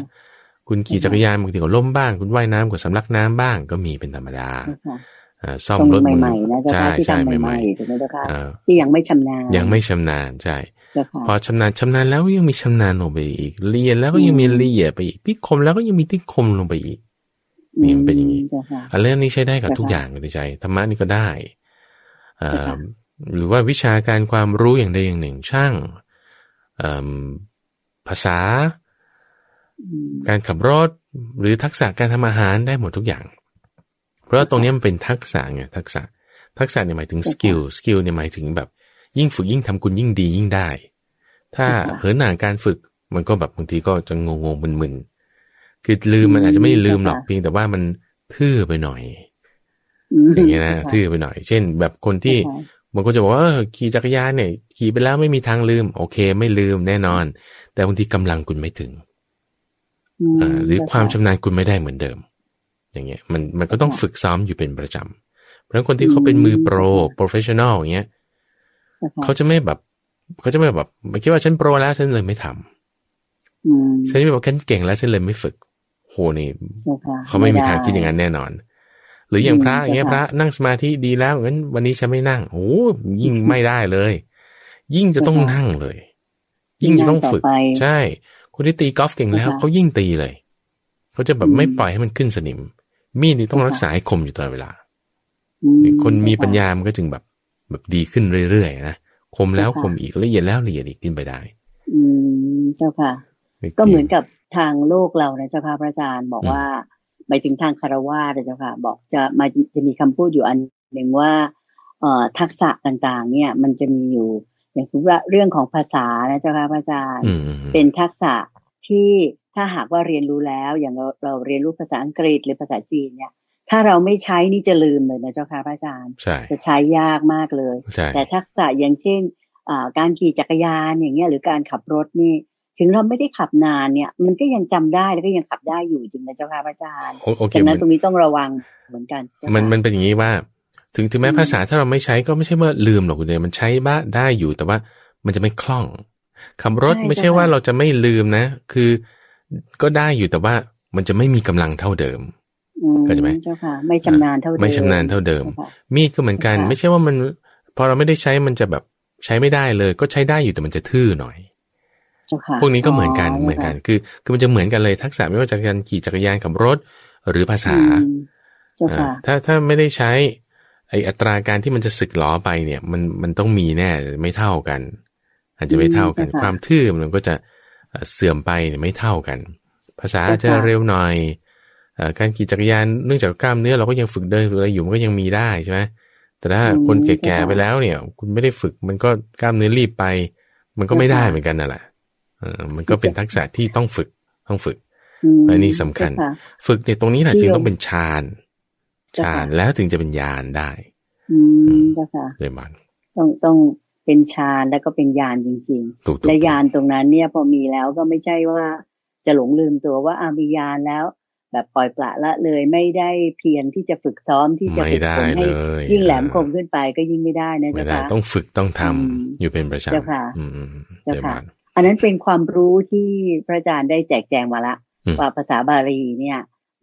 คุณขี่จักรยานบางทีก็ล้มบ้าง คุณว่ายน้ำก็สำลักน้ำบ้างก็มีเป็นธรรมดา
เจ้าค่ะ
อ่าซ่อม
ต้อง
รถมือ
ใหม่ๆนะเจ้า
ใช่
ค่ะที่
ใช่
ทำ
ให
ให
ม่
ม่ๆถูกไหมเจ้าค่ะ
ๆอ่า
ที่ยังไม่ชำนาญ
ยังไม่ชำนาญใช่
เจ้าค่ะ
พอชำนาญชำนาญแล้วยังมีชำนาญลงไปอีกเรียนแล้วก็ยังมี
อืม
ละเอียดไปอีกที่คมแล้วก็ยังมีที่คมลงไปอีก นี่มันเป็นอย่างนี้
เจ้าค่ะ
อันเรื่องนี้ใช้ได้กับ
เจ้าค่ะ
ทุกอย่างเลยใจธรรมะนี่ก็ได้เอ่อ
เจ้าค่ะ
หรือว่าวิชาการความรู้อย่างใดอย่างหนึ่ง ช่างเอิ่มภาษา
อืม
การขับรถหรือทักษะการทำอาหารได้หมดทุกอย่าง เพราะว่าตรงนี้มันเป็นทักษะไงทักษะ ทักษะเนี่ยหมายถึง skill skill เนี่ยหมายถึงแบบ ยิ่งฝึกยิ่งทำคุณยิ่งดียิ่งได้ ถ้าเหินห่างการฝึกมันก็แบบบางทีก็จะงงงๆมึนๆ คือลืมมันอาจจะไม่ลืมหรอกเพียงแต่ว่ามันทื่อไปหน่อย
ม
อย่างเงี้ยนะ
เจ้าค่ะ
ทื่อไปหน่อย เช่น แบบคนที่
เจ้าค่ะ
บางคนจะบอกว่าเออขี่จักรยานเนี่ยขี่ไปแล้วไม่มีทางลืม โอเค ไม่ลืมแน่นอน แต่บางทีกำลังคุณไม่ถึง
อืม
อ่าหรือ
เจ้
ความ
ค่ะ
ชำนาญคุณไม่ได้เหมือนเดิม อย่างเงี้ย มันมันก็ต้องฝึกซ้อมอยู่เป็นประจำเพราะฉะนั้นคนที่เขาเป็นมือโปร professional อย่างเงี้ย
เจ้าค่ะ
เขาจะไม่แบบเขาจะไม่แบบไม่คิดว่าฉันโปรแล้วฉันเลยไม่ทำ
อืม
ฉันไม่บอกฉันเก่งแล้วฉันเลยไม่ฝึก โหนี่
เจ้าค่ะ
เขาไม่มีทางคิดอย่างนั้นแน่นอน หรืออย่างพระอย่างเงี้ย
เจ้า
พ
ค่ะ
ระนั่งสมาธิดีแล้วงั้นวันนี้ฉันไม่นั่ง โอ้ยิ่งไม่ได้เลย ยิ่งจะต้อง
เจ้าค่ะ
นั่งเลย ยิ่งจะต้องฝึก
นั่งต่อไป
ใช่ คนที่ตีกอล์ฟเก่งแล้วเขายิ่งตีเลย เขาจะแบบไม่ปล่อยให้มันขึ้นสนิม มีดนี่ต้องรักษาให้คมอยู่ตลอดเวลาคนมีปัญญามันก็จึงแบบแบบดีขึ้นเรื่อยๆนะคมแล้วคมอีกละเอียดแล้วละเอียดอีกขึ้นไปได้
อืมเจ้าค่ะ ก็เหมือนกับ ทางโลกเรานะเจ้าค่ะพระอาจารย์บอกว่าหมายถึงทางคารวะนะเจ้าค่ะ บอกจะมาจะมีคำพูดอยู่อันหนึ่งว่าเอ่อทักษะต่างๆ เนี่ย มันจะมีอยู่ อย่างสมมติว่าเรื่องของภาษานะเจ้าค่ะพระอาจารย์เป็นทักษะที่ถ้าหากว่าเรียนรู้แล้วอย่างเราเราเรียนรู้ภาษาอังกฤษหรือภาษาจีนเนี่ย ถ้าเราไม่ใช้นี่จะลืมเลยนะเจ้าค่ะพระอาจารย์จะใช้ยากมากเลย แต่ทักษะอย่างเช่นการขี่จักรยานอย่างเงี้ยหรือการขับรถนี่ ถึงเราไม่ได้ขับนานเนี่ย มันก็ยังจำได้แล้วก็ยังขับได้อยู่จริงไหมเจ้าค่ะพระอาจารย์ดังนั้นตรงนี้ต้องระวังเหมือนกัน
มันมันเป็นอย่างนี้ว่า ถึงถึงแม้ภาษาถ้าเราไม่ใช้ก็ไม่ใช่ว่าลืมหรอกคุณเดยมันใช้บ้าได้อยู่แต่ว่ามันจะไม่คล่องขับรถไม่ใช่ว่าเราจะไม่ลืมนะ คือก็ได้อยู่แต่ว่ามันจะไม่มีกำลังเท่าเดิม
ก็จะไหมเจ้าค่ะไม่ชำนาญเท่าเดิม
ไม่ชำนาญเท่าเดิม มีดก็เหมือนกัน ไม่ใช่ว่ามัน พอเราไม่ได้ใช้มันจะแบบใช้ไม่ได้เลย ก็ใช้ได้อยู่แต่มันจะทื่อหน่อย พวกนี้ก็เหมือนกันเหมือนกัน คือ คือมันจะเหมือนกันเลยทักษะไม่ว่าจะการขี่จักรยานขับรถหรือภาษาถ้าถ้าไม่ได้ใช้ ไออัตราการที่มันจะสึกหลอไปเนี่ย มันมันต้องมีแน่ไม่เท่ากัน อาจจะไม่เท่ากัน ความทื่อมันก็จะเสื่อมไปเนี่ยไม่เท่ากัน ภาษาจะเร็วหน่อยการขี่จักรยานเนื่องจากกล้ามเนื้อเราก็ยังฝึกเดินฝึกอะไรอยู่มันก็ยังมีได้ใช่ไหมแต่ถ้าคนแก่ๆไปแล้วเนี่ย คุณไม่ได้ฝึกมันก็กล้ามเนื้อรีบไป มันก็ไม่ได้เหมือนกันนั่นแหละ มันก็เป็นทักษะที่ต้องฝึกต้องฝึกอันนี้สำคัญ ฝึกเนี่ยตรงนี้แหละจึงต้องเป็นฌานฌานแล้วถึงจะเป็นญาณได้
อืมเจ้าค่ะ
เลยมัน
ต้องต้องเป็นฌานแล้วก็เป็นญาณจริงๆและญาณตรงนั้นเนี่ยพอมีแล้วก็ไม่ใช่ว่าจะหลงลืมตัวว่าอามีญาณแล้ว แบบปล่อยปละละเลยไม่ได้เพียรที่จะฝึกซ้อมที่จะฝึกฝนให้ยิ่งแหลมคมขึ้นไปก็ยิ่งไม่ได้นะเจ้าค่ะ
ต้องฝึกต้องทำอยู่เป็นประจำเจ้าค่ะ
เจ้าค่ะ อันนั้นเป็นความรู้ที่พระอาจารย์ได้แจกแจงมาละ ว่าภาษาบาลีเนี่ย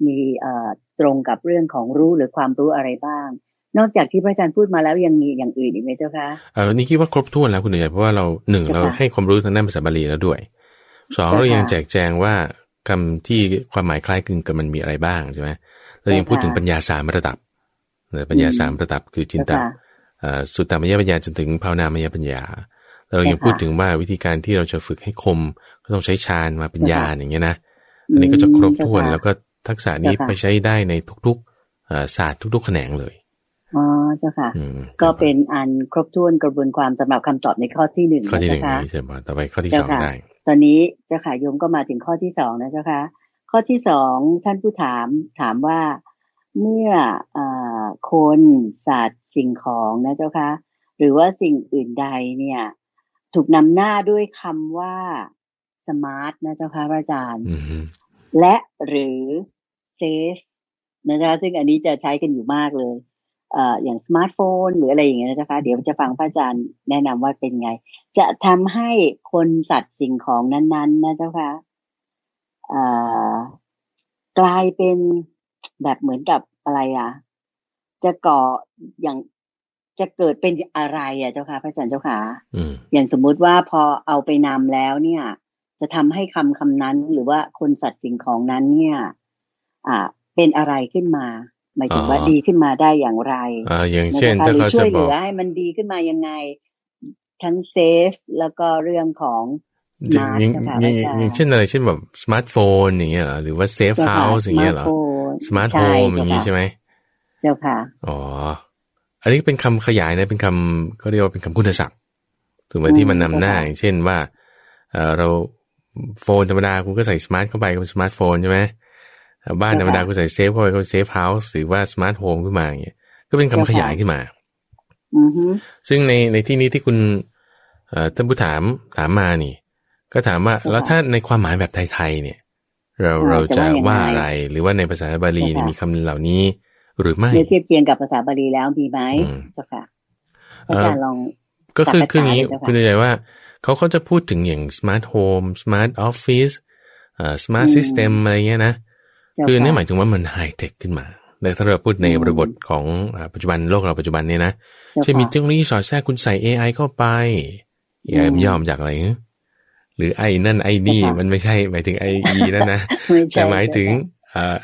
มีเอ่อตรงกับเรื่องของรู้หรือความรู้อะไรบ้าง นอกจากที่พระอาจารย์พูดมาแล้วยังมีอย่างอื่นอีกไหมเจ้าคะ
เออนี่คิดว่าครบถ้วนแล้วคุณใหญ่เพราะว่าเราหนึ่งเราให้ความรู้ทางด้านภาษาบาลีแล้วด้วยสองเรายังแจกแจงว่าคำที่ความหมายคล้ายคลึงกันมันมีอะไรบ้างใช่ไหมเรายังพูดถึงปัญญาสามระดับปัญญาสามระดับคือจินตะสุตตามยปัญญาจนถึงภาวนามยปัญญา เรายังพูดถึงว่าวิธีการที่เราจะฝึกให้คม ก็ต้องใช้ฌานมาเป็นญาณอย่างเงี้ยนะอันนี้ก็จะครบถ้วนแล้วก็ทักษะนี้ไปใช้ได้ในทุกๆศาสตร์ทุกๆแขนงเลย
อ๋อเจ้าค่ะ ก็เป็นอันครบถ้วนกระบวนความสำหรับคำตอบในข้อที่หนึ่ง
ข้อที่หนึ่งนี้ใช่ไหมต่อไปข้อที่สองได้
ตอนนี้เจ้าค่ะโยมก็มาถึงข้อที่สองนะเจ้าค่ะ ข้อที่สองท่านผู้ถามถามว่าเมื่ออคนสัตว์สิ่งของนะเจ้าค่ะ หรือว่าสิ่งอื่นใดเนี่ย ถูกนำหน้าด้วยคำว่าsmart นะเจ้าค่ะพระอาจารย์และหรือ safe นะจ๊ะซึ่งอันนี้จะใช้กันอยู่มากเลยเอ่ออย่างสมาร์ทโฟน หรืออะไรอย่างเงี้ยนะเจ้าค่ะเดี๋ยวจะฟังพระอาจารย์แนะนำว่าเป็นไง จะทำให้คนสัตว์สิ่งของนั้น ๆ นะเจ้าค่ะกลายเป็นแบบเหมือนกับอะไรอะ จะก่ออย่าง จะเกิดเป็นอะไรอะเจ้าค่ะพระอาจารย์เจ้าค่ะอย่างสมมุติว่าพอเอาไปนำแล้วเนี่ย จะทำให้คำคำนั้นหรือว่าคนสัตว์สิ่งของนั้นเนี่ย อ่า เป็นอะไรขึ้นมาหมายถึงว่าดีขึ้นมาได้อย่างไร
อ่าอย่างเช่นถ้าเขาจะบอก
ให้มันดีขึ้นมายังไง ทั้ง safe แล้วก็เรื่องของ
อย่างอย่างเช่นอะไรเช่นแบบสมาร์ทโฟนอย่างเงี้ยหรือว่า safe house อย่างเงี้ยเหรอ smart home อย่างงี้ใช่ไหม
เจ้าค่ะ
อ๋อ อันนี้เป็นคำขยายนะเป็นคำเขาเรียกว่าเป็นคำคุณศัพท์ถึงแม้ที่มันนำหน้าอย่างเช่นว่าเออเอา phone ธรรมดาคุณก็ใส่ smart เข้าไปก็เป็นสมาร์ทโฟนใช่ไหมบ้านธรรมดาคุณใส่ safe เข้าไปก็ safe house หรือว่า smart home ขึ้นมาอย่างเงี้ยก็เป็นคำขยายขึ้นมาซึ่งในในที่นี้ที่คุณท่านผู้ถามถามมานี่ ก็ถามว่าแล้วถ้าในความหมายแบบไทยๆเนี่ย เราเราจะว่าอะไรหรือว่าในภาษาบาลีมีคำเหล่านี้ หรือไม่
เทียบเคียงกับภาษาบาลีแล้วมีไหมเจ้าค่ะอาจารย์ลอง
ก็คือคืออย่างนี้คุณใจว่าเขาเขาจะพูดถึงอย่าง smart home smart office smart system อะไรเงี้ยนะ คือนี่หมายถึงว่ามันไฮเทคขึ้นมาแต่ถ้าเราพูดในบริบทของปัจจุบันโลกเราปัจจุบันเนี่ยนะใช่มีเทคโนโลยีสอดแทรกคุณใส่ AI เข้าไป AI มันย่อมาจากอะไรหรือไอ้นั่นไอ้นี่
ค่ะ
มันไม่ใช่หมายถึงไออีนั่นนะ
ไม่ใช่
แต่หมายถึงเอ่อ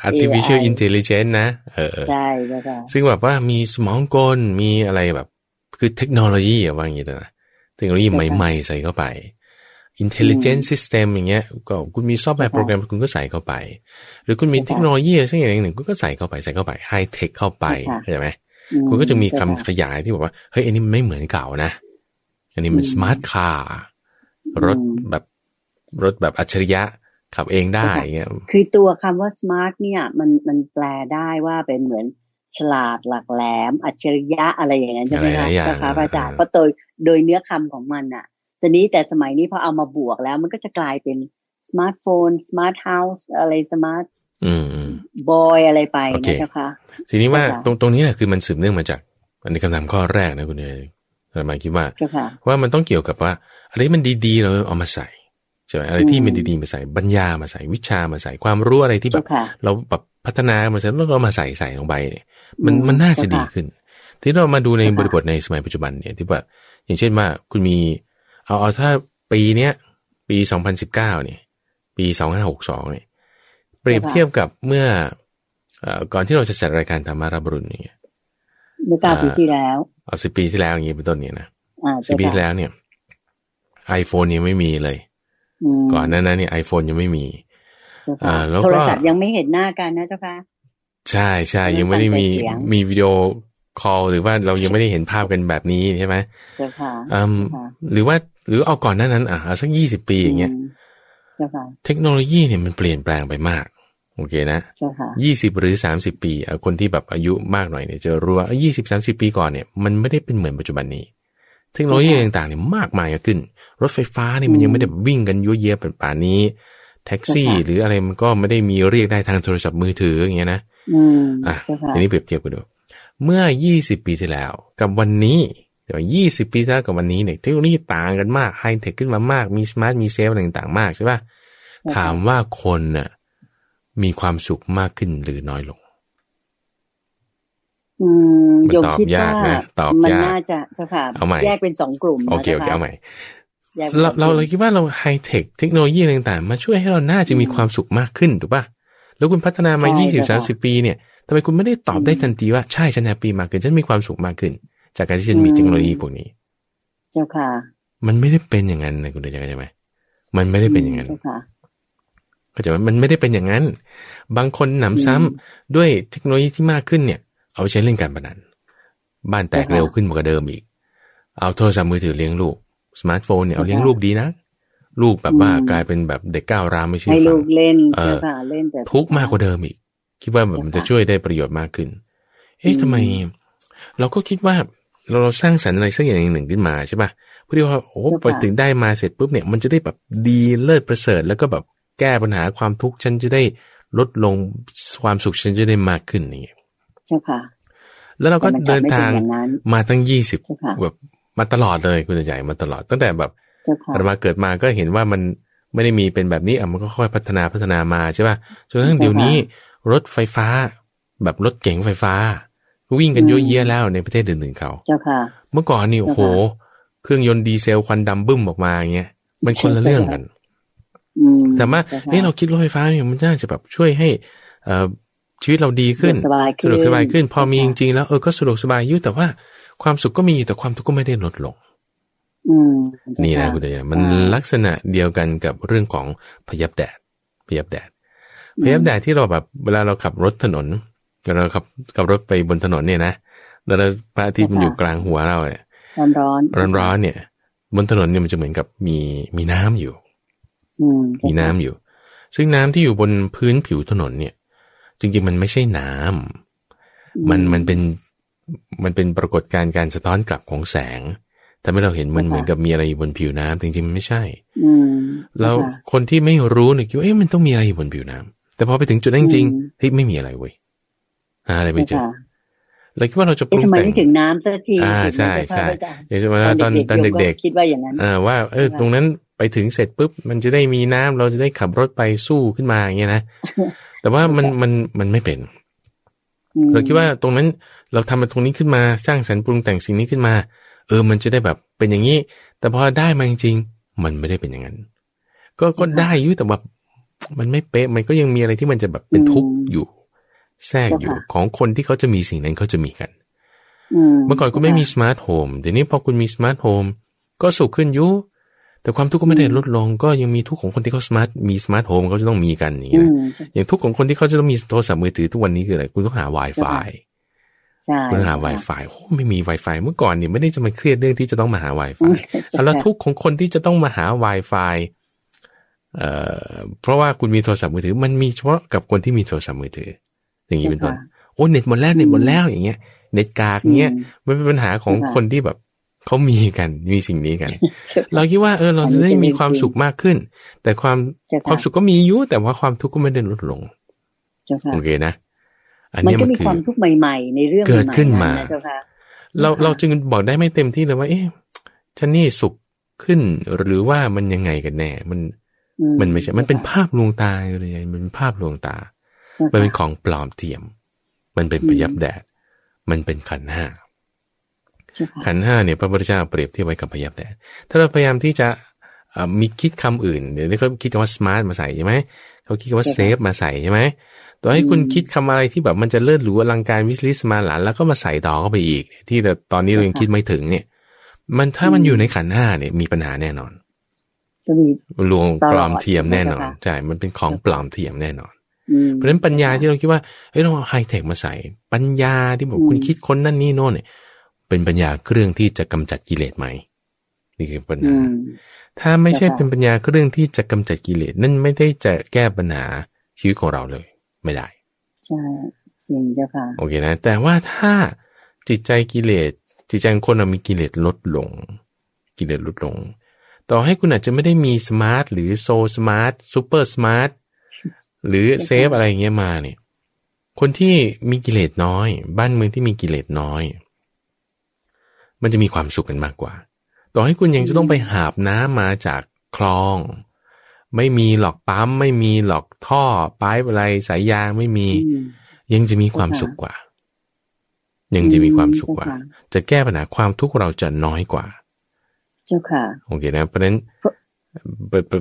artificial
AI
intelligence นะ เออ
ใช่เจ้าค่ะ
ซึ่งแบบว่ามีสมองกล มีอะไรแบบ คือเทคโนโลยีอะว่าอย่างงี้นะ เทคโนโลยี
ใช่ค่ะ
ใหม่ ๆ ใส่เข้าไป intelligent system อย่างเงี้ย ก็คุณมีซอฟต์แวร์
ใช่ค่ะ
โปรแกรมคุณก็ใส่เข้าไป หรือคุณมี
ใช่ค่ะ
เทคโนโลยีอะไรสักอย่างหนึ่งคุณก็ใส่เข้าไป ใส่เข้าไป ไฮเทคเข้าไป
ใช่ค่ะ
เข้าใจไหม
อื
คุณก็จะมี
เจ้า
คำ
ค่ะ
ขยายที่บอกว่า เฮ้ย อันนี้มันไม่เหมือนเก่านะ อันนี้มัน
อืม
smart car รถ
อืม
แบบรถแบบอัจฉริยะ ขับเองได้
ใช่ค่ะ
อย่างเงี้ย
คือตัวคำว่า smart เนี่ยมันมันแปลได้ว่าเป็นเหมือนฉลาดหลักแหลม อัจฉริยะอะไรอย่างนั้นใช่ไหม
อะไรห
คะ
ลายอย่าง
เจ้าค่ะพระอาจารย์
อ่า
เพราะโดยโดยเนื้อคำของมันอะทีนี้แต่สมัยนี้พอเอามาบวกแล้ว มันก็จะกลายเป็นสมาร์ทโฟน smart house อะไร smart
อืมอืม
boy อะไรไป
โอเค
นะเจ้าค่ะ
ทีนี้ว่า
เจ้าค่ะ
ตรงตรงนี้แหละคือมันสืบเนื่องมาจาก อันนี้คำถามข้อแรกนะคุณเอ๋อามาคิดว่า
เจ้าค่ะ
ว่ามันต้องเกี่ยวกับว่าอะไรที่มันดีๆ เราเอามาใส่ ใช่ไหมอะไรที่มันดีๆมาใส่ปัญญามาใส่วิชามาใส่ความรู้อะไรที่แบ
เจ้า
บ
ค่ะ
เราแบบพัฒนามาเสร็จแล้วเรามาใส่ใส่ลงไปเนี่ย มัน
อืม
มันน่าจะ
เจ้าค่ะ
ดีขึ้น ทีนี้เรามาดูใน
เจ้าค่ะ
บริบทในสมัยปัจจุบันเนี่ยที่แบบอย่างเช่นว่าคุณมี เอาเอาถ้าปีเนี้ยปี2019เนี่ยปี2562เนี่ยเปรียบเทียบกับเมื่อเอ่อก่อนที่เราจะจัดรายการธรรมาราบรุณเนี่ย
เมื่อเก้าปีที่แล้ว
เอาสิปีที่แล้วอย่างนี้เป็นต้นเนี่ยนะ
อ่า
สิ
เจ้า
ปีที่
ค่ะ
แล้วเนี่ย iPhone ยังไม่มีเลย
ม
ก่อนหนั้นนั้นเนี่ย iPhone ยังไม่มี
เจ้าค่ะ
อ่าแล้วก็
โทรศัพท์ยังไม่เห็นหน้ากันนะเจ้าค่ะ
ใช่ใช่
เรื่อง
ยังไม่ได้มี
การใช้เสียง
มีวิดีโอคอลหรือว่าเรายังไม่ได้เห็นภาพกันแบบนี้ใช่ไหม
เจ้าค่ะ
อืม
เจ้าค่ะ
หรือว่าหรือเอาก่อนหน้านั้น อะเอาสักยี่สิบปีอย่างเงี้ย
มเจ้าค่ะ
เทคโนโลยีเนี่ยมันเปลี่ยนแปลงไปมากโอเคนะ
เจ้าค่ะ
ยี่สิบหรือสามสิบปีอะคนที่แบบอายุมากหน่อยเนี่ยจะรู้ว่ายี่สิบสามสิบปีก่อนเนี่ยมันไม่ได้เป็นเหมือนปัจจุบันนี้ เทคโนโลยี
ใช่ค่ะ
ต่างๆเนี่ยมากมายขึ้น รถไฟฟ้าเนี่ยมันยังไม่ได้วิ่งกันยั่วเยียเป็นป่านนี้ แท็กซี่
ใช่ค่ะ
หรืออะไรมันก็ไม่ได้มีเรียกได้ทางโทรศัพท์มือถืออย่างเงี้ยนะ
อืม
อะ
เจ้าค่ะ
ทีนี้เปรียบเทียบกันดูเมื่อ 20 ปีที่แล้ว กับวันนี้เดี๋ยว20 ปีที่แล้วกับวันนี้เนี่ยเทคโนโลยีต่างกันมากไฮเทคขึ้นมามากมี smart มี self อะไรต่างๆ มากใช่ป่ะถามว่าคนน่ะมีความสุขมากขึ้นหรือน้อยลง
อืม
มัน
โยม
ตอบ
คิด
ยาก
ว่า
นะตอบ
มัน
ยาก
น่าจะเจ้าค่ะ
เอาใหม่
แยกเป็นสองกลุ่มนะ
โอเคโอเค
จ้า
เอาใหม่
แยกป็น
เรา
สองก
เรา
ลุ่ม
เราคิดว่าเราไฮเทคเทคโนโลยีอะไรต่างๆ มาช่วยให้เราน่าจะมีความสุขมากขึ้นถูกป่ะแล้วคุณพัฒนามา
ใช่
20
ค่ะ
30 ปีเนี่ยทำไมคุณไม่ได้ตอบได้
อืม
ทันทีว่าใช่ฉัน happy มากขึ้นฉันมีความสุขมากขึ้น จากการที่ฉันมี
อืม
เทคโนโลยีพวกนี้
เจ้าค่ะ
มันไม่ได้เป็นอย่างนั้นนะคุณเดชเข้าใจไหมมันไม่ได้เป็นอย่างนั้น
เจ้าค่ะ
เข้าใจไหมมันไม่ได้เป็นอย่างนั้น บางคนหนำซ้ำ
อืม
ด้วยเทคโนโลยีที่มากขึ้นเนี่ย เอาไปใช้เล่นการพนัน บ้านแตก
ใช่ค่ะ
เร็วขึ้นกว่าเดิมอีก เอาโทรศัพท์มือถือเลี้ยงลูก สมาร์ทโฟนเนี่ยเอา
ใช่ค่ะ
เลี้ยงลูกดีนะ ลูกแบบว่า
อืม
กลายเป็นแบบเด็กก้าวร้าวไม่เชื่อ
ให้
ฟั
ลู
ง
กเล่น
เออ
เจ้าค่ะเล่นแต่
ทุกข์มากกว่าเดิมอีก คิดว่าแบบมันจะ
ใช่ค่ะ
ช่วยได้ประโยชน์มากขึ้น เอ๊ะ
อืม
ทำไม เราก็คิดว่าเราเราสร้างสรรค์อะไรสักอย่างหนึ่งขึ้นมาใช่ป่ะเพื่อที่ว่าโอ้พอถึงได้มาเสร็จปุ๊บเนี่ยมันจะได้แบบดีเลิศประเสริฐ แล้วก็แบบแก้ปัญหาความทุกข์ฉันจะได้ลดลงความสุขฉันจะได้มากขึ้นอย่างเงี้ย
เจ้าค่ะ
แล้วเราก็
แต่มันกลั
เดิ
บ
น
ไม่เป็น
ทาง
อย่างนั้น
มาตั้งยี่สิบ
เจ้าค่ะ
แบบมาตลอดเลยคุณใหญ่มาตลอด ตั้งแต่แบบ
เจ้าค่ะ
อาตมาเกิดมาก็เห็นว่ามันไม่ได้มีเป็นแบบนี้อะมันก็ค่อยพัฒนาพัฒนามาใช่ป่ะจนกระทั่ง
ใช่ค่ะ
เดี๋ยวนี้ รถไฟฟ้า แบบรถเก๋งไฟฟ้าก็วิ่งกัน
อืม
เยอะแยะแล้วในประเทศอื่นๆเขา
เจ้าค่ะ
เมื่อก่อนนี่โอ้โห
เจ้าค่ะ
เครื่องยนต์ดีเซลควันดำบึ้มออกมาอย่างเงี้ยมันคนละเรื่องกัน
อืม
แต่ว่า
จ้ค่ะ
เฮ้ยเราคิดรถไฟฟ้าเนี่ยมันน่าจะแบบช่วยให้เอ่อ ชีวิตเราดีขึ้น
สะดวกสบายขึ้น
สะดวกสบายขึ้น พอมีจ
ค่ะ
ริงๆแล้วเออก็สะดวกสบายอยู่แต่ว่าความสุขก็มีอยู่แต่ความทุกข์ก็ไม่ได้ลดลง
อืม
นี่นะ
เจ้า
คุณเดียมัน
ใช่
ลักษณะเดียวกันกับเรื่องของพยับแดดพยับแดดพยับแดดที่เราแบบเวลาเราขับรถถนนเวลาเราขับขับรถไปบนถนนเนี่ยนะแล้วเราพระอาทิตย์มันอยู่กลางหัวเราเนี่ย
ร้อนร้อน
ร้อนๆเนี่ย บนถนนเนี่ยมันจะเหมือนกับมีมีน้ำอยู่
อืม
มีน้ำอยู่ ซึ่งน้ำที่อยู่บนพื้นผิวถนนเนี่ย จริงๆมันไม่ใช่น้ำมันมันเป็นมันเป็นปรากฏการณ์การสะท้อนกลับของแสงทำให้เราเห็นมันเหมือนกับมีอะไรอยู่บนผิวน้ำจริงๆมันไม่ใช่
อืม
แล้ว
ค่ะ
คนที่ไม่รู้เนี่ยคิดว่าเอ๊ะมันต้องมีอะไรอยู่บนผิวน้ำแต่พอไปถึงจุดนั้นจริง
อืม
ๆเฮ้ยไม่มีอะไรเว้ยหาอะไรไม่เจอ
ค่ะ
เลยคิดว่าเราจะป
เอ๊ะ
รุง
ทำไม
แต่ง
ไม่ถึงน้ำสักที
อ่า
ถึง
ใช่
จะ
ใช่
เข้าไปได้
เดี๋ยวจะมาตอนตอน
โยม
เด็ก
คิดว่าอย่างนั้น
ๆอ่าว่าเออ
ค่ะ
ตรงนั้น ไปถึงเสร็จปุ๊บมันจะได้มีน้ำเราจะได้ขับรถไปสู้ขึ้นมาอย่างเงี้ยนะแต่ว่ามันมันมันไม่เป็น
อืม
เราคิดว่าตรงนั้นเราทำมาตรงนี้ขึ้นมาสร้างสรรค์ปรุงแต่งสิ่งนี้ขึ้นมา เออ มันจะได้แบบเป็นอย่างนี้ แต่พอได้มาจริงๆมันไม่ได้เป็นอย่างนั้น ก็ก็ได้อยู่แต่แบบมันไม่เป๊ะมันก็ยังมีอะไรที่มันจะแบบเป็นทุกข์อยู่ แทรกอยู่ของคนที่เขาจะมีสิ่งนั้นเขาจะมีกันเมื่อก่อนคุณไม่มี smart home เดี๋ยวนี้พอคุณมี smart home ก็สุขขึ้นอยู่ แต่ความทุกข์ก็ไม่ได้ลดลง ก็ยังมีทุกข์ของคนที่เขา smart มี smart home เขาจะต้องมีกันอย่างเงี้ยอย่างทุกข์ของคนที่เขาจะต้องมีโทรศัพท์มือถือทุกวันนี้คืออะไรคุณต้องหา Wi-Fi
ใช่
คุณหา Wi-Fi โอ้ไม่มี Wi-Fi เมื่อก่อนเนี่ยไม่ได้จะมาเครียดเรื่องที่จะต้องมาหา Wi-Fi แล้วทุกข์ของคนที่จะต้องมาหา Wi-Fi เอ่อเพราะว่าคุณมีโทรศัพท์มือถือ มันมีเฉพาะกับคนที่มีโทรศัพท์มือถือ อย่างนี้เป็นต้นโอ้เน็ตหมดแล้วเน็ตหมดแล้วอย่างเงี้ยเน็ตกากเงี้ยมันเป็นปัญหาของคนที่แบบ เขามีกัน มีสิ่งนี้กัน เราคิดว่าเออเราจะได้มีความสุขมากขึ้น แต่ความความสุขก็มีอยู่แต่ว่าความทุกข์ก็ไม่ได้ลดลงโอเคนะ
อันนี้มันคือความทุกข์ใหม่ๆ ในเรื่อง
เกิดขึ้นมาเราเราจึงบอกได้ไม่เต็มที่เลยว่า เอ๊ะฉันนี่สุขขึ้นหรือว่ามันยังไงกันแน่ มัน มันไม่ใช่ มันเป็นภาพลวงตาเลยมันเป็นภาพลวงตา มันเป็นของปลอมเทียม มันเป็นประยับแดด มันเป็นขันห้า ขันห้าเนี่ยพระพุทธเจ้าเปรียบเทียบไว้กับพยับแดดถ้าเราพยายามที่จะมีคิดคำอื่นเดี๋ยวนี้เขาคิดว่า smart มาใส่ใช่ไหมเขาคิดว่า self มาใส่ใช่ไหมต่อให้คุณคิดคำอะไรที่แบบมันจะเลิศหรูอลังการวิสลิสมาหลานแล้วก็มาใส่ต่อเข้าไปอีก ที่ตอนนี้เรายังคิดไม่ถึงเนี่ย มันถ้ามันอยู่ในขันห้าเนี่ยมีปัญหาแน่นอนลวงปลอมเทียมแน่นอนใช่ มันเป็นของปลอมเทียมแน่นอนเพราะฉะนั้นปัญญาที่เราคิดว่าเฮ้ยเราไฮเทคมาใส่ ปัญญาที่บอกคุณคิดคนนั่นนี่โน่นเนี่ย เป็นปัญญาเครื่องที่จะกำจัดกิเลสไหมนี่คือปัญหา ถ้าไม่ใช่เป็นปัญญาเครื่องที่จะกำจัดกิเลสนั่นไม่ได้จะแก้ปัญหาชีวิตของเราเลย ไม่ได้
ใช่จริงเจ้าค่ะ
โอเคนะ แต่ว่าถ้าจิตใจกิเลสจิตใจคนเรามีกิเลสลดลง กิเลสลดลง ต่อให้คุณอาจจะไม่ได้มี smart หรือ so smart super smart หรือ self อะไรเงี้ยมาเนี่ย คนที่มีกิเลสน้อย บ้านเมืองที่มีกิเลสน้อย มันจะมีความสุขกันมากกว่า ต่อให้คุณยังจะต้องไปหาบน้ำมาจากคลอง ไม่มีหลอกปั๊มไม่มีหลอกท่อปายอะไรสายยางไม่มี ยังจะมีความสุขกว่า ยังจะมีความสุขกว่า จะแก้ปัญหาความทุกข์เราจะน้อยกว่า
เจ้าค่ะ
โอเคนะเพราะนั้น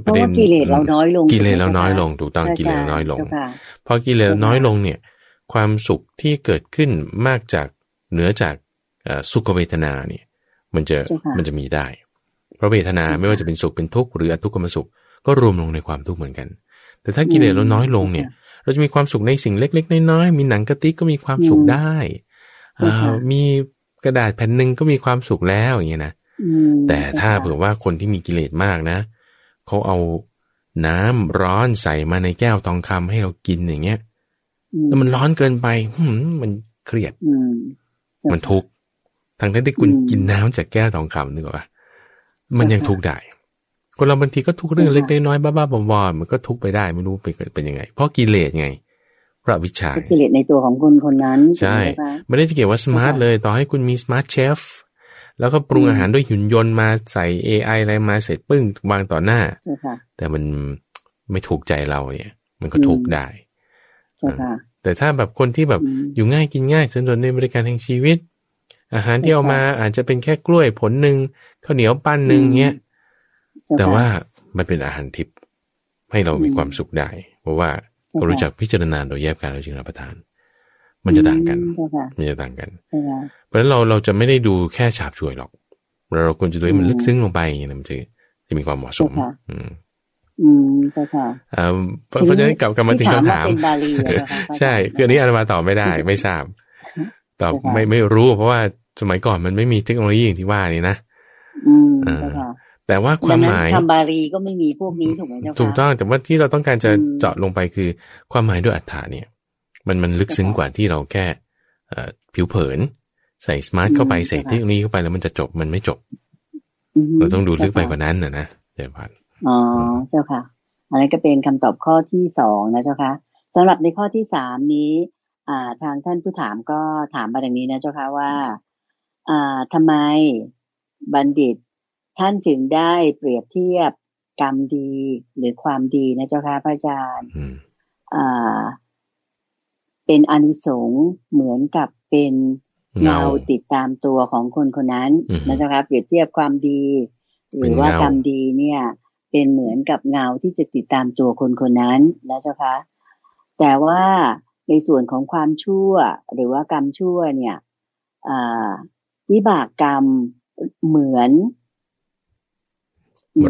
ประเด็นกิเลสเราน้อยลง
กิเลสเราน้อยลง ถูกต้องกิเลสน้อยลงพอกิเลสน้อยลงเนี่ย ความสุขที่เกิดขึ้นมากจากเหนือจาก สุขเวทนาเนี่ยมันจะมันจะมีได้ เพราะเวทนาไม่ว่าจะเป็นสุขเป็นทุกข์หรืออทุกขมสุข ก็รวมลงในความทุกข์เหมือนกัน แต่ถ้ากิเลสเราน้อยลงเนี่ย เราจะมีความสุขในสิ่งเล็ก ๆ น้อยๆมีหนังกระติกก็มีความสุขได้มีกระดาษแผ่นหนึ่งก็มีความสุขแล้วอย่างเงี้ยนะแต่ถ้าเผื่อว่าคนที่มีกิเลสมากนะเขาเอาน้ำร้อนใส่มาในแก้วทองคำให้เรากินอย่างเงี้ยแล้วมันร้อนเกินไปมันเครียดมันทุกข์ ทั้งที่คุณกินน้ำจากแก้วทองคำนึกว่ามันยังทุกข์ได้ คนเราบางทีก็ทุกเรื่องเล็กน้อยบ้าๆบอๆมันก็ทุกข์ไปได้ไม่รู้เป็นเป็นยังไง เพราะกิเลสไงพระวิชา
กิเลสในตัวของคนคนนั้น
ใช่ไม่ได้จะเกี่ยวว่า smart เลย ต่อให้คุณมี smart selfแล้วก็ปรุงอาหารด้วยหุ่นยนต์มาใส่ AI อะไรมาเสร็จปึ้งวางต่อหน้า แต่มันไม่ถูกใจเราเนี่ย มันก็ทุกได้แต่ถ้าแบบคนที่แบบอยู่ง่ายกินง่ายสะดวกในบริการแห่งชีวิต อาหารที่เอามาอาจจะเป็นแค่กล้วยผลหนึ่งข้าวเหนียวปั้นหนึ่งเงี้ยแต่ว่ามันเป็นอาหารทิพย์ให้เรามีความสุขได้ เพราะว่าเรารู้จักพิจารณาโดยแยบการเราจึงรับประทาน มันจะต่างกันมันจะต่างกัน เพราะฉะนั้นเราเราจะไม่ได้ดูแค่ฉาบช่วยหรอก เราควรจะดูให้มันลึกซึ้งลงไปอย่างนี้มันจะจะมีความเหมาะสม อืม
อืมใช่ค่ะ
เพราะฉะนั้นกลับกลับมาถึงคำถามใช่คืออันนี้อาตมาตอบไม่ได้ ไม่ทราบตอบไม่ไม่รู้ เพราะว่า สมัยก่อนมันไม่มีเทคโนโลยีอย่างที่ว่านี่นะ
อืม
แต่ว่าความหมาย
คำบาลีก็ไม่มีพวกนี้ถูกไหมเจ้าค่ะ
ถูกต้องแต่ว่าที่เราต้องการจะเจาะลงไปคือ ความหมายด้วยอัฏฐาเนี่ย มันมันลึกซึ้งกว่าที่เราแค่ผิวเผิน ใส่สมาร์ทเข้าไปใส่เทคโนโลยีเข้าไปแล้วมันจะจบมันไม่จบเราต้องดูลึกไปกว่านั้นนะนะเจ้าพัน
อ๋อเจ้าค่ะอันนี้ก็เป็นคำตอบข้อที่สองนะเจ้าค่ะสำหรับในข้อที่สามนี้ อ่า ทางท่านผู้ถามก็ถามมาอย่างนี้นะเจ้าค่ะว่าอ่า ทำไมบัณฑิต ท่านจึงได้เปรียบเทียบกรรมดีหรือความดีนะเจ้าค่ะพระอาจารย์เป็นอนิสงส์เหมือนกับเป็นเงาติดตามตัวของคนคนนั้นนะเจ้าค่ะเปรียบเทียบความดี หรือว่ากรรมดีเนี่ย เป็นเหมือนกับเงาที่จะติดตามตัวคนคนนั้นนะเจ้าคะแต่ว่าในส่วนของความชั่ว หรือว่ากรรมชั่วเนี่ย วิบากกรรมเหมือน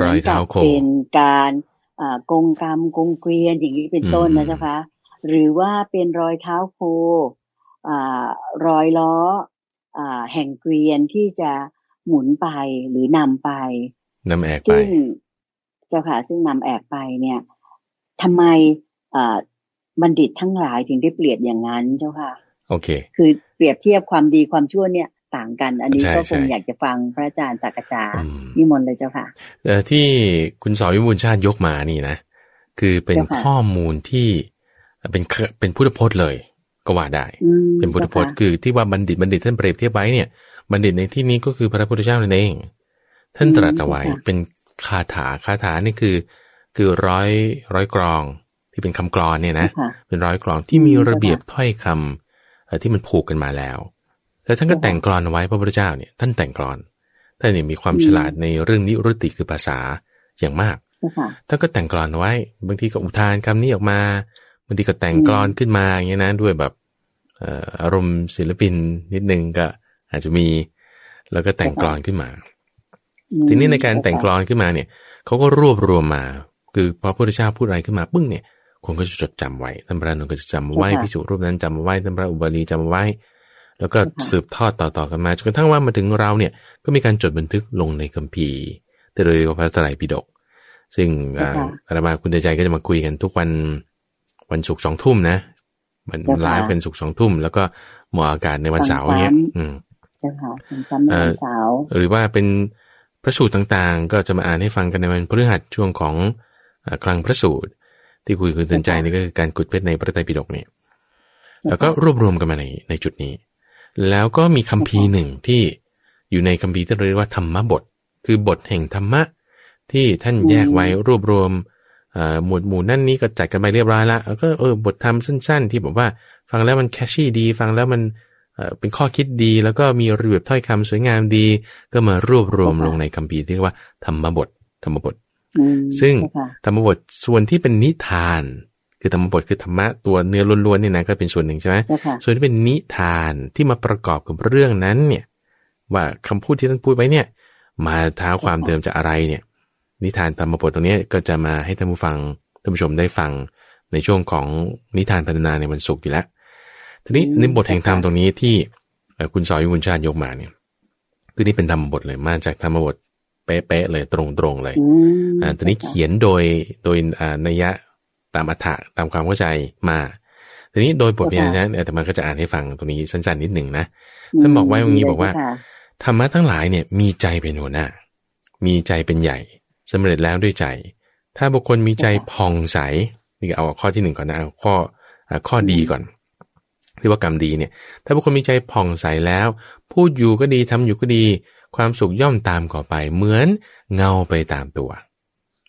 รอยเท้าโค
เป็นการกงกรรมกงเกวียนอย่างนี้เป็นต้นนะเจ้าคะหรือว่าเป็นรอยเท้าโครอยล้อแห่งเกวียนที่จะหมุนไปหรือนำไป
นำแอกไปซึ่ง
เจ้าค่ะ ซึ่งนำแอกไปเนี่ยทำไมบัณฑิตทั้งหลายถึงได้เปรียบอย่างนั้นเจ้าค่ะ
โอเค
คือเปรียบเทียบความดีความชั่วเนี่ย ต่างกัน อันนี้ก็คงอยากจะฟังพระอาจารย์สักจานิมนต์เลยเจ้าค่ะ
ที่คุณสอวิบูลชาติยกมานี่นะ คือเป็นข้อมูลที่เป็นเป็นพุทธพจน์เลย ก็ว่าได้ เป็นพุทธพจน์คือที่ว่าบัณฑิตบัณฑิตท่านเปรียบเทียบไว้เนี่ย บัณฑิตในที่นี้ก็คือพระพุทธเจ้านั่นเอง ท่านตรัสเอาไว้เป็นคาถาคาถานี่คือ คือร้อยร้อยกรองที่เป็นคำกรอนเนี่ยนะ เป็นร้อยกรองที่มีระเบียบถ้อยคำที่มันผูกกันมาแล้ว แต่ท่านก็แต่งกรอนไว้พระพุทธเจ้าเนี่ยท่านแต่งกรอนท่านเนี่ยมีความฉลาดในเรื่องนิรุติคือภาษาอย่างมากท่านก็แต่งกรอนไว้ บางทีก็อุทานคำนี้ออกมาบางทีก็แต่งกรอนขึ้นมาอย่างนี้นะด้วยแบบอารมณ์ศิลปินนิดนึงก็อาจจะมีแล้วก็แต่งกรอนขึ้นมา ทีนี้ในการแต่งกรอนขึ้นมาเนี่ยเขาก็รวบรวมมา คือพอพระพุทธเจ้าพูดอะไรขึ้นมาปึ้งเนี่ยคนก็จะจดจำไว้ท่านพระนุนก็จะจำไว้พิจุรูปนั้นจำไว้ท่านพระอุบาลีจำไว้ แล้วก็สืบทอดต่อๆกันมาจนกระทั่งว่ามาถึงเราเนี่ยก็มีการจดบันทึกลงในคัมภีร์แต่โดยพระไตรปิฎกซึ่งอาตมาคุณใจก็จะมาคุยกันทุกวันวันศุกร์สองทุ่มนะ มันไลฟ์เป็นศุกร์สองทุ่ม แล้วก็หมออากาศในวันเสาร์เนี่ยอืม
เจ้าค่ะวันเสาร์
หรือว่าเป็นพระสูตรต่างๆ ก็จะมาอ่านให้ฟังกันในวันพฤหัสช่วงของคลังพระสูตร ที่คุยคุณเตือนใจนี่ก็คือการกุดเพชรในพระไตรปิฎกเนี่ยแล้วก็รวบรวมกันมาในในจุดนี้ แล้วก็มีคัมภีร์หนึ่งที่อยู่ในคัมภีร์ที่เรียกว่าธรรมบท คือบทแห่งธรรมะ ที่ท่านแยกไว้รวบรวมหมวดหมู่นั่นนี้ก็จัดกันไปเรียบร้อยแล้วก็เออบทธรรมสั้น ๆ ที่บอกว่าฟังแล้วมันแคชชี่ดี ฟังแล้วมันเป็นข้อคิดดี แล้วก็มีระเบียบถ้อยคำสวยงามดี ก็มารวบรวมลงในคัมภีร์ที่เรียกว่าธรรมบทธรรมบทซึ่งธรรมบทส่วนที่เป็นนิทาน คือธรรมบทคือธรรมะตัวเนื้อล้วนๆนี่นะก็เป็นส่วนหนึ่งใช่ไหมส่วนที่เป็นนิทานที่มาประกอบกับเรื่องนั้นเนี่ย ว่าคำพูดที่ท่านพูดไว้เนี่ย มาท้าความเดิมจากอะไรเนี่ย นิทานธรรมบทตรงนี้ก็จะมาให้ท่านผู้ฟังท่านผู้ชมได้ฟังในช่วงของนิทานพัฒนาในวันศุกร์อยู่แล้ว ทีนี้ในบทแห่งธรรมตรงนี้ที่คุณสอยวุญชาติยกมาเนี่ยคือนี่เป็นธรรมบทเลยมาจากธรรมบทเป๊ะๆเลยตรงๆเลยอ่าตอนนี้เขียนโดยโดยอ่านัยยะ ตามอัฏฐะตามความเข้าใจมา ทีนี้โดยบทเรียนนะแต่มันก็จะอ่านให้ฟังตรงนี้สั้นๆนิดหนึ่งนะท่านบอกไว้ตรงนี้บอกว่าธรรมะทั้งหลายเนี่ยมีใจเป็นหัวหน้า มีใจเป็นใหญ่สำเร็จแล้วด้วยใจ ถ้าบุคคลมีใจผ่องใสนี่เอาข้อที่หนึ่งก่อนนะเอาข้อข้อดีก่อนที่ว่ากรรมดีเนี่ย ถ้าบุคคลมีใจผ่องใสแล้ว พูดอยู่ก็ดีทำอยู่ก็ดี ความสุขย่อมตามก่อไป เหมือนเงาไปตามตัว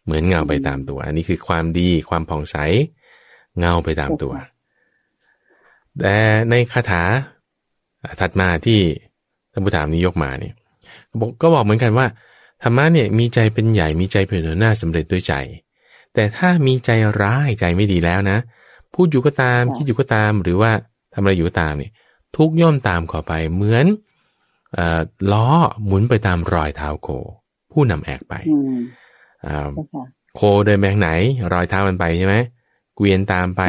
เหมือนเงาไปตามตัว อันนี้คือความดีความผ่องใส เงาไปตามตัว แต่ในคาถาถัดมาที่ท่านผู้ถามนี้ยกมาเนี่ยก็บอกเหมือนกันว่าธรรมะเนี่ยมีใจเป็นใหญ่มีใจเป็นหน้าสำเร็จด้วยใจ แต่ถ้ามีใจร้ายใจไม่ดีแล้วนะ พูดอยู่ก็ตามคิดอยู่ก็ตามหรือว่าทำอะไรอยู่ก็ตามเนี่ยทุกย่อมตามขอไปเหมือนล้อหมุนไปตามรอยเท้าโคผู้นำแอกไป โคเดินไปทางไหน รอยเท้ามันไปใช่ไหมเกวียนตามไป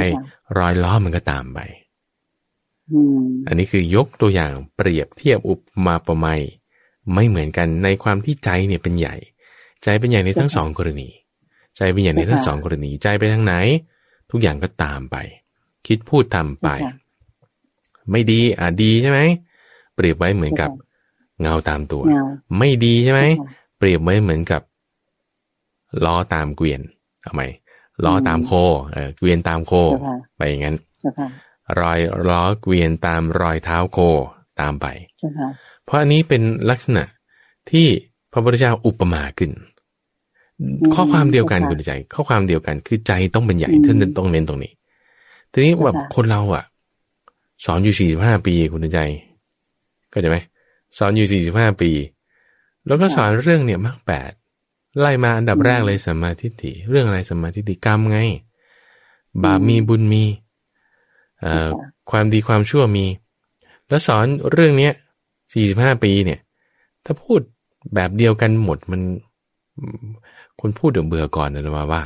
รอยล้อมันก็ตามไปอันนี้คือยกตัวอย่างเปรียบเทียบอุปมาประไมยไม่เหมือนกันในความที่ใจเนี่ยเป็นใหญ่ ใจเป็นใหญ่ในทั้งสองกรณี ใจเป็นใหญ่ในทั้งสองกรณีใจไปทางไหน ทุกอย่างก็ตามไป คิดพูดทำไป ไม่ดีอะดีใช่ไหมเปรียบไว้เหมือนกับเงาตามตัว ไม่ดีใช่ไหมเปรียบไว้เหมือนกับ ล้อตามเกวียนเอาไหมล้อตามโคเออเกวียนตามโคไปอย่างนั้นรอยล้อเกวียนตามรอยเท้าโคตามไปเพราะอันนี้เป็นลักษณะที่พระพุทธเจ้าอุปมาขึ้น ข้อความเดียวกันคุณใจ ข้อความเดียวกันคือใจต้องเป็นใหญ่ท่านต้องเน้นตรงนี้ ทีนี้แบบคนเราอะ สอนอยู่สี่สิบห้าปีคุณใจก็จะไหมสอนอยู่สี่สิบห้าปี แล้วก็สอนเรื่องเนี่ยมากแปด ไล่มาอันดับแรกเลยสัมมาทิฏฐิเรื่องอะไรสัมมาทิฏฐิกรรมไง บาปมีบุญมีเอ่อความดีความชั่วมี แล้วสอนเรื่องเนี้ยสี่สิบห้าปีเนี่ย ถ้าพูดแบบเดียวกันหมดมันคนพูดเดี๋ยวเบื่อก่อนนะมาว่า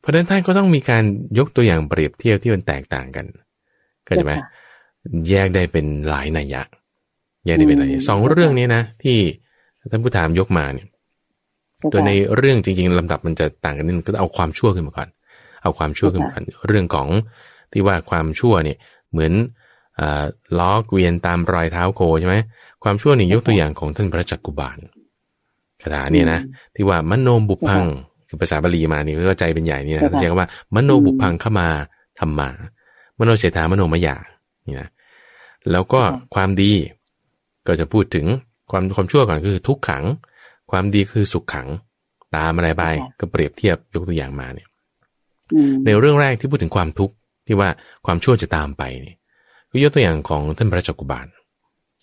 เพราะฉะนั้นท่านก็ต้องมีการยกตัวอย่างเปรียบเทียบที่มันแตกต่างกันก็จะไหมแยกได้เป็นหลายนัยยะแยกได้เป็นหลายสองเรื่องนี้นะที่ท่านผู้ถามยกมาเนี่ย โดยในเรื่องจริงๆลำดับมันจะต่างกันนิดนึงก็เอาความชั่วขึ้นมาก่อน เอาความชั่วขึ้นมาก่อนเรื่องของที่ว่าความชั่วเนี่ยเหมือนล้อเกวียนตามรอยเท้าโคใช่ไหมความชั่วนี่ยกตัวอย่างของท่านพระจักกุบาลคาถาเนี่ยนะที่ว่ามโนบุพังคือภาษาบาลีมานี่ก็ใจเป็นใหญ่นี่นะเขาใช้คำว่ามโนบุพังเข้ามาทำมามโนเสถามโนมยานี่นะแล้วก็ความดีก็จะพูดถึงความความชั่วก่อนคือทุกขัง ความดีคือสุขขัง ตามอะไรไปก็เปรียบเทียบยกตัวอย่างมาเนี่ยในเรื่องแรกที่พูดถึงความทุกข์ที่ว่าความชั่วจะตามไปนี่ก็ยกตัวอย่างของท่านพระจักกุบาล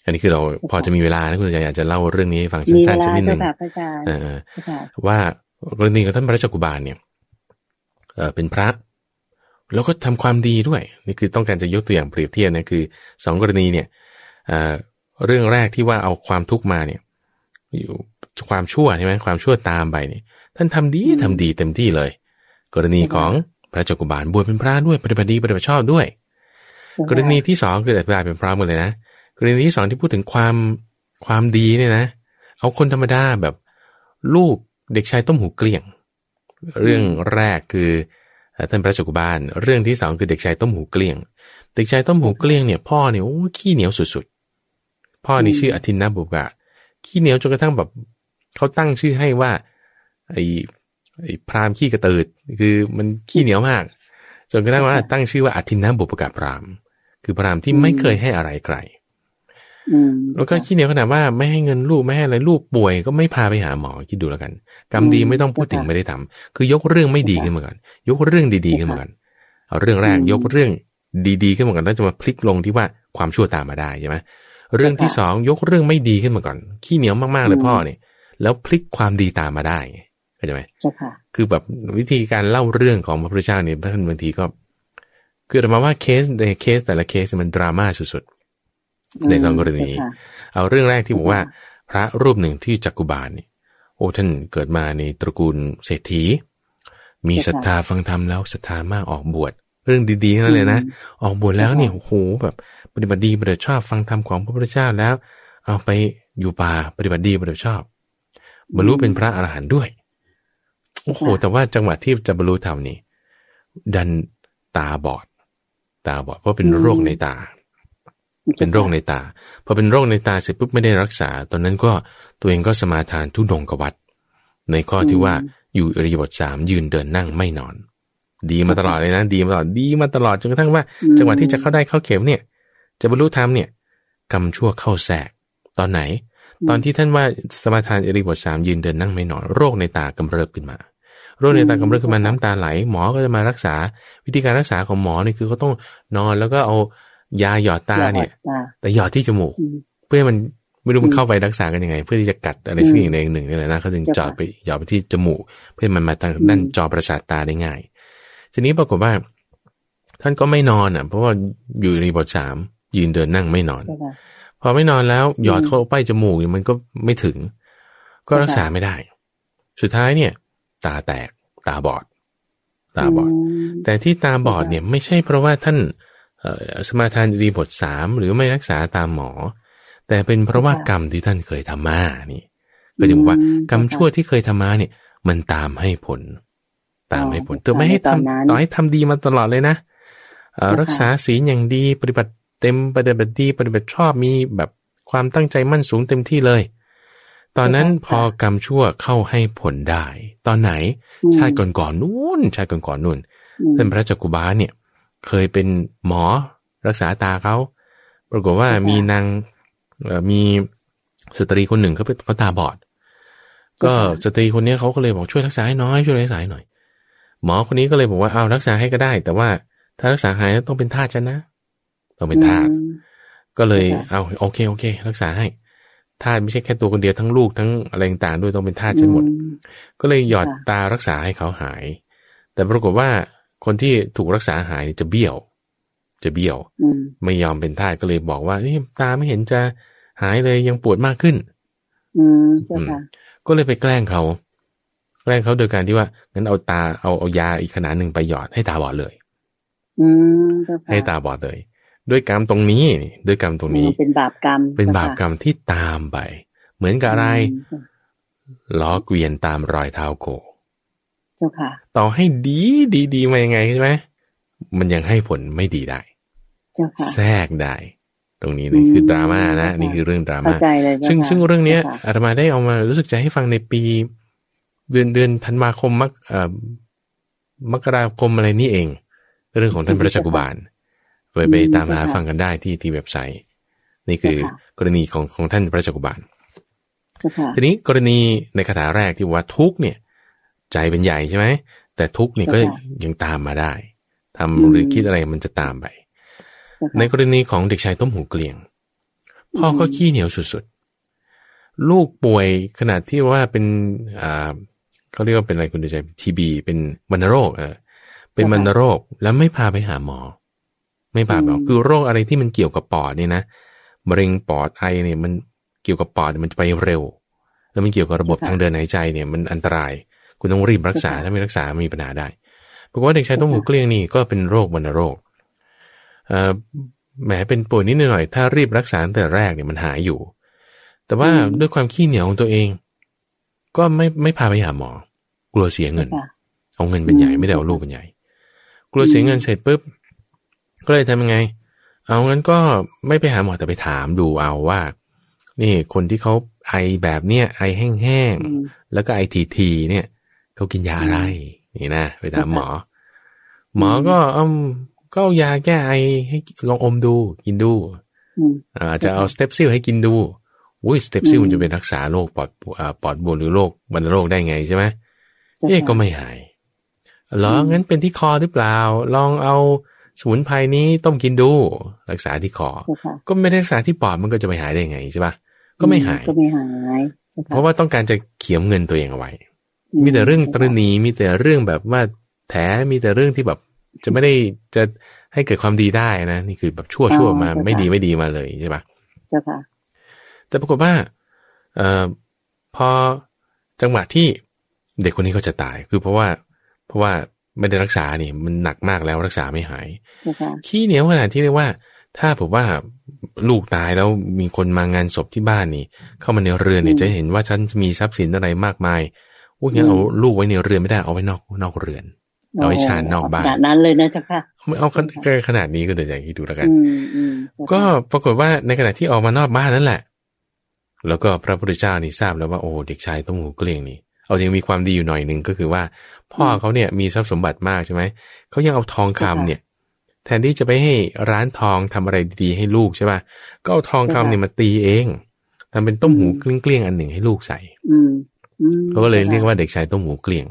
อันนี้คือเราพอจะมีเวลานะคุณอยากจะเล่าเรื่องนี้ให้ฟังสั้นๆสักนิดหนึ่งว่ากรณีของท่านพระจักกุบาลเนี่ยเป็นพระ แล้วก็ทำความดีด้วย นี่คือต้องการจะยกตัวอย่างเปรียบเทียบนะคือสองกรณีเนี่ยเรื่องแรกที่ว่าเอาความทุกข์มาเนี่ยอยู่ ความชั่วใช่ไหมความชั่วตามไปเนี่ยท่านทำดีทำดีเต็มที่เลย กรณีของพระจักกุบาลบวชเป็นพระด้วยปฏิบัติดีปฏิบัติชอบด้วย กรณีที่สองคืออธิบายเป็นพระหมดเลยนะกรณีที่สองที่พูดถึงความความดีเนี่ยนะ เอาคนธรรมดาแบบลูกเด็กชายต้มหูเกลี้ยง เรื่องแรกคือท่านพระจักกุบาลเรื่องที่สองคือเด็กชายต้มหูเกลี้ยง เด็กชายต้มหูเกลี้ยงเนี่ยพ่อเนี่ยโอ้ขี้เหนียวสุดๆพ่อนี่ชื่ออธินนาบุกะขี้เหนียวจนกระทั่งแบบ เขาตั้งชื่อให้ว่า ไอ้ไอ้พรามขี้กระตืดคือมันขี้เหนียวมากจนกระทั่งว่าตั้งชื่อว่าอธินนาบุปกะพรามคือพรามที่ไม่เคยให้อะไรใครแล้วก็ขี้เหนียวขนาดว่าไม่ให้เงินลูกไม่ให้อะไรลูกป่วยก็ไม่พาไปหาหมอคิดดูแล้วกัน กรรมดีไม่ต้องพูดถึงไม่ได้ทำคือยกเรื่องไม่ดีขึ้นมาก่อนยกเรื่องดีๆขึ้นมาก่อนเอาเรื่องแรกยกเรื่องดีๆขึ้นมาก่อนแล้วจะมาพลิกลงที่ว่าความชั่วตามมาได้ใช่ไหมเรื่องที่สองยกเรื่องไม่ดีขึ้นมาก่อน ขี้เหนียวมากๆเลยพ่อเนี่ย แล้วพลิกความดีตามมาได้เข้าใจไหมคือแบบวิธีการเล่าเรื่องของพระพุทธเจ้าเนี่ยท่านบางทีก็ คือธรรมาว่าเคสในเคสแต่ละเคสมันดราม่าสุดๆในสองกรณีเอาเรื่องแรกที่บอกว่า พระรูปหนึ่งที่จักกุบาลนี่โอ้ท่านเกิดมาในตระกูลเศรษฐี มีศรัทธาฟังธรรมแล้วศรัทธามากออกบวชเรื่องดีๆนั่นเลยนะ ออกบวชแล้วเนี่ยโอ้โหแบบปฏิบัติดีปฏิบัติชอบฟังธรรมของพระพุทธเจ้าแล้ว เอาไปอยู่ป่าปฏิบัติดีปฏิบัติชอบ บรรลุเป็นพระอรหันต์ด้วย โอ้โห แต่ว่าจังหวะที่จะบรรลุธรรมนี่ดันตาบอด ตาบอด เพราะเป็นโรคในตา เป็นโรคในตา พอเป็นโรคในตาเสร็จปุ๊บไม่ได้รักษา ตอนนั้นก็ตัวเองก็สมาทานทุดงกวัด ในข้อที่ว่าอยู่อริยบทสามยืนเดินนั่งไม่นอน ดีมาตลอดเลยนะ ดีมาตลอด ดีมาตลอดจนกระทั่งว่า จังหวะที่จะเข้าได้เข้าเข็มเนี่ย จะบรรลุธรรมเนี่ยกรรมชั่วเข้าแทรก ตอนไหน ตอนที่ท่านว่าสมาทานอริบทสามยืนเดินนั่งไม่นอนโรคในตากำเริบขึ้นมา โรคในตากำเริบขึ้นมาน้ำตาไหล หมอก็จะมารักษา วิธีการรักษาของหมอเนี่ยคือเขาต้องนอนแล้วก็เอายาหยอดตาเนี่ย แต่หยอดที่จมูก เพื่อมันไม่รู้มันเข้าไปรักษากันยังไง เพื่อที่จะกัดอะไรสักอย่างหนึ่งนี่แหละนะเขาจึงจอดไปหยอดไปที่จมูก เพื่อมันมาตั้งนั่นจอประสาทตาได้ง่าย ทีนี้ปรากฏว่า ท่านก็ไม่นอนอะ เพราะว่าอยู่ในบทสามยืนเดินนั่งไม่นอน พอไม่นอนแล้วหยอดเข้าไปจมูกมันก็ไม่ถึง ก็รักษาไม่ได้ สุดท้ายเนี่ย ตาแตกตาบอด ตาบอด แต่ที่ตาบอดเนี่ยไม่ใช่เพราะว่าท่านสมาทานดีบทสามหรือไม่รักษาตามหมอ แต่เป็นเพราะว่ากรรมที่ท่านเคยทำมานี่ ก็จึงว่ากรรมชั่วที่เคยทำมาเนี่ย มันตามให้ผล ตามให้ผลตัวไม่ให้ทำต่อให้ทำดีมาตลอดเลยนะรักษาศีลอย่างดีปฏิบัติ เต็มปฏิบัติดีปฏิบัติชอบมีแบบความตั้งใจมั่นสูงเต็มที่เลย ตอนนั้นพอกรรมชั่วเข้าให้ผลได้ ตอนไหนชาติก่อนๆนู่นชาติก่อนๆนู่นท่านพระจักกุบาลเนี่ย เคยเป็นหมอรักษาตาเขาปรากฏว่ามีนางมีสตรีคนหนึ่งเขาเป็นเขาตาบอด ก็สตรีคนนี้เขาก็เลยบอกช่วยรักษาให้น้อยช่วยรักษาให้หน่อย หมอคนนี้ก็เลยบอกว่าเอารักษาให้ก็ได้ แต่ว่าถ้ารักษาหายต้องเป็นทาสฉันนะ ต้องเป็นทาสก็เลยเอาโอเคโอเค รักษาให้ทาสไม่ใช่แค่ตัวคนเดียวทั้งลูกทั้งอะไรต่างๆด้วยต้องเป็นทาสฉันหมด ก็เลยหยอดตารักษาให้เขาหาย แต่ปรากฏว่าคนที่ถูกรักษาหายจะเบี้ยว จะเบี้ยวไม่ยอมเป็นทาสก็เลยบอกว่านี่ตาไม่เห็นจะหายเลยยังปวดมากขึ้น
อืมเจ้าค่ะ
ก็เลยไปแกล้งเขาแกล้งเขาโดยการที่ว่างั้นเอาตาเอาเอายาอีกขนาดหนึ่งไปหยอดให้ตาบอดเลย
อืมเจ้าค่ะ
ให้ตาบอดเลย ด้วยกรรมตรงนี้ ด้วยกรรมตรงนี้
เป็นบาปกรรม
เป็นบาปกรรมที่ตามไป เหมือนกับอะไร
อืม
ล้อเกวียนตามรอยเท้าโก
เจ้าค่ะ
ต่อให้ดีดีดีมายังไงใช่ไหมมันยังให้ผลไม่ดีได้
เจ้าค่ะ
แทรกได้ ตรงนี้นี่คือดราม่านะ
อืม
นี่คือเรื่องดรา
เข้า
ม่า
ใจเลยเจ้า
ซึ่ง
ค่ะ
ซึ่งเรื่องเนี้ย
จ้าค่ะ
อาตมาได้เอามารู้สึกจะให้ฟังในปี เดือนเดือนธันวาคมมกเอ่อมกราคมอะไรนี่เอง เรื่องของท่านพระราชกุบาล ไปไปตามหาฟังกันได้ที่ที่เว็บไซต์ นี่คือกรณีของของท่านพระราชกุบาล
เจ้าค่ะ
ทีนี้กรณีในคาถาแรกที่ว่าทุกข์เนี่ย ใจเป็นใหญ่ใช่ไหมแต่ทุกข์เนี่ยก็ยังตามมาได้ทำหรือคิดอะไรมันจะตามไป
เจ้าค่ะ
ในกรณีของเด็กชายต้มหูเกลียง พ่อก็ขี้เหนียวสุดๆ ลูกป่วยขนาดที่ว่าเป็นอ่าเขาเรียกว่าเป็นอะไรคุณดูใจทีบีเป็นวัณโรคเออเป็นวัณโรคแล้วไม่พาไปหาหมอ ไม่พาไปหาคือโรคอะไรที่มันเกี่ยวกับปอดเนี่ยนะมะเร็งปอดไอเนี่ยมันเกี่ยวกับปอดมันจะไปเร็ว แล้วมันเกี่ยวกับระบบทางเดินหายใจเนี่ยมันอันตราย คุณต้องรีบรักษาถ้าไม่รักษามีปัญหาได้ปรากฏว่าเด็กชายต้มหูเกลียงนี่ก็เป็นโรควัณโรคเอ่อแหมเป็นป่วยนิดหน่อยถ้ารีบรักษาตั้งแต่แรกเนี่ยมันหายอยู่ แต่ว่าด้วยความขี้เหนียวของตัวเอง ก็ไม่ไม่พาไปหาหมอ กลัวเสียเงิน
เจ้าค่ะ
เอาเงินเป็นใหญ่ไม่ได้เอาลูกเป็นใหญ่ กลัวเสียเงินเสร็จปุ๊บ ก็เลยทำยังไง เอางั้นก็ไม่ไปหาหมอแต่ไปถามดูเอาว่า นี่คนที่เขาไอแบบเนี้ยไอแห้ง
อืม
ๆแล้วก็ไอทีทีๆเนี่ยเขากินยาอะไร นี่นะไปถามหมอ หมอก็อืมก็เอายาแก้ไอให้ลองอมดูกินดู
อืม
อาจจะเอาสเตปซิลให้กินดูอุ้ยสเตปซิล
อืม
มันจะเป็นรักษาโรคปอดอ่าปอดบวมหรือโรควัณโรคได้ไงใช่ไหม
เจ้า
เอ๊ะ
ค่ะ
ก็ไม่หายเหรอ
อืม
งั้นเป็นที่คอหรือเปล่า ลองเอา สมุนไพรนี้ต้มกินดู รักษาที่คอ
เจ้าค่ะ
ก็ไม่ได้รักษาที่ปอดมันก็จะไปหายได้ไงใช่ปะก็ไม่หาย
ก็ไม่หายเจ้าค่
เพราะว่าต้องการจะเขียมเงินตัวเองเอาไว้
อื
มีแต่เรื่องตร
เจ้าค่ะ
ณีมีแต่เรื่องแบบว่าแถมีแต่เรื่องที่แบบจะไม่ได้จะให้เกิดความดีได้นะ นี่คือแบบชั่วชั่วมาไม่ดีไม่ดีมาเลยใช่ปะ
เจ้าค่ะ
แต่ปรากฏว่าเอ่อพอจังหวะที่เด็กคนนี้เขาจะตาย คือเพราะว่า เพราะว่า ไม่ได้รักษานี่มันหนักมากแล้วรักษาไม่หาย
เจ้าค่ะ
ขี้เหนียวขนาดที่เรียกว่า ถ้าผมว่าลูกตายแล้วมีคนมางานศพที่บ้านนี่ เข้ามาในเรือนเนี่ยจะเห็นว่าฉันมีทรัพย์สินอะไรมากมายพวกงั้นเอาลูกไว้ในเรือนไม่ได้เอาไว้นอกนอกเรือน เอาไว้ชานนอกบ้าน
ขนาดนั้นเลยนะเจ้าค่ะ
ไม่เอาขนาดขนาดนี้ก็เดี๋ยวอย่างที่ดูแล้วกัน
อืมอืมเจ้าค่ะ
ก็ปรากฏว่าในขณะที่ออกมานอกบ้านนั่นแหละ แล้วก็พระพุทธเจ้านี่ทราบแล้วว่าโอ้เด็กชายต้มหูเกลียงนี่ เอาจริงมีความดีอยู่หน่อยหนึ่งก็คือว่า พ่อเขาเนี่ยมีทรัพย์สมบัติมากใช่ไหมเขายังเอาทองคำเนี่ย แทนที่จะไปให้ร้านทองทำอะไรดีๆให้ลูกใช่ป่ะก็เอาทองคำเนี่ยมาตีเองทำเป็นต้มหูเกลี้ยงๆอันหนึ่งให้ลูกใส่
อืมอืม
เขาก็เลยเรียกว่าเด็กชายต้มหูเกลี้ยง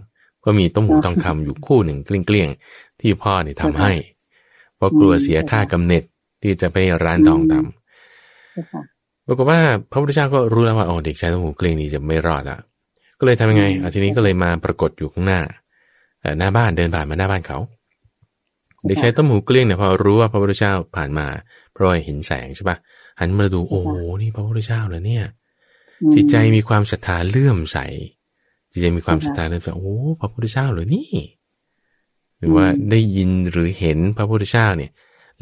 ก็มีต้มหูทองคำอยู่คู่หนึ่งเกลี้ยงๆที่พ่อเนี่ยทำให้เพราะกลัวเสียค่ากำเนิดที่จะไปร้านทองทำ
เจ้าค่ะ
ปรากฏว่าพระพุทธเจ้าก็รู้แล้วว่าโอ้เด็กชายต้มหูเกลี้ยงนี่จะไม่รอดละ ก็เลยทำยังไงอะทีนี้ก็เลยมาปรากฏอยู่ข้างหน้าเอ่อหน้าบ้านเดินผ่านมาหน้าบ้านเขา เด็กชายต้มหูเกลี้ยงเนี่ยพอรู้ว่าพระพุทธเจ้าผ่านมาเพราะว่าเห็นแสงใช่ปะหันมาดูโอ้โหนี่พระพุทธเจ้าเหรอเนี่ย
อืม
จิตใจมีความศรัทธาเลื่อมใสจิตใจมีความศรัทธาเลื่อมใสโอ้พระพุทธเจ้าเหรอนี่ หรือว่าได้ยินหรือเห็นพระพุทธเจ้าเนี่ย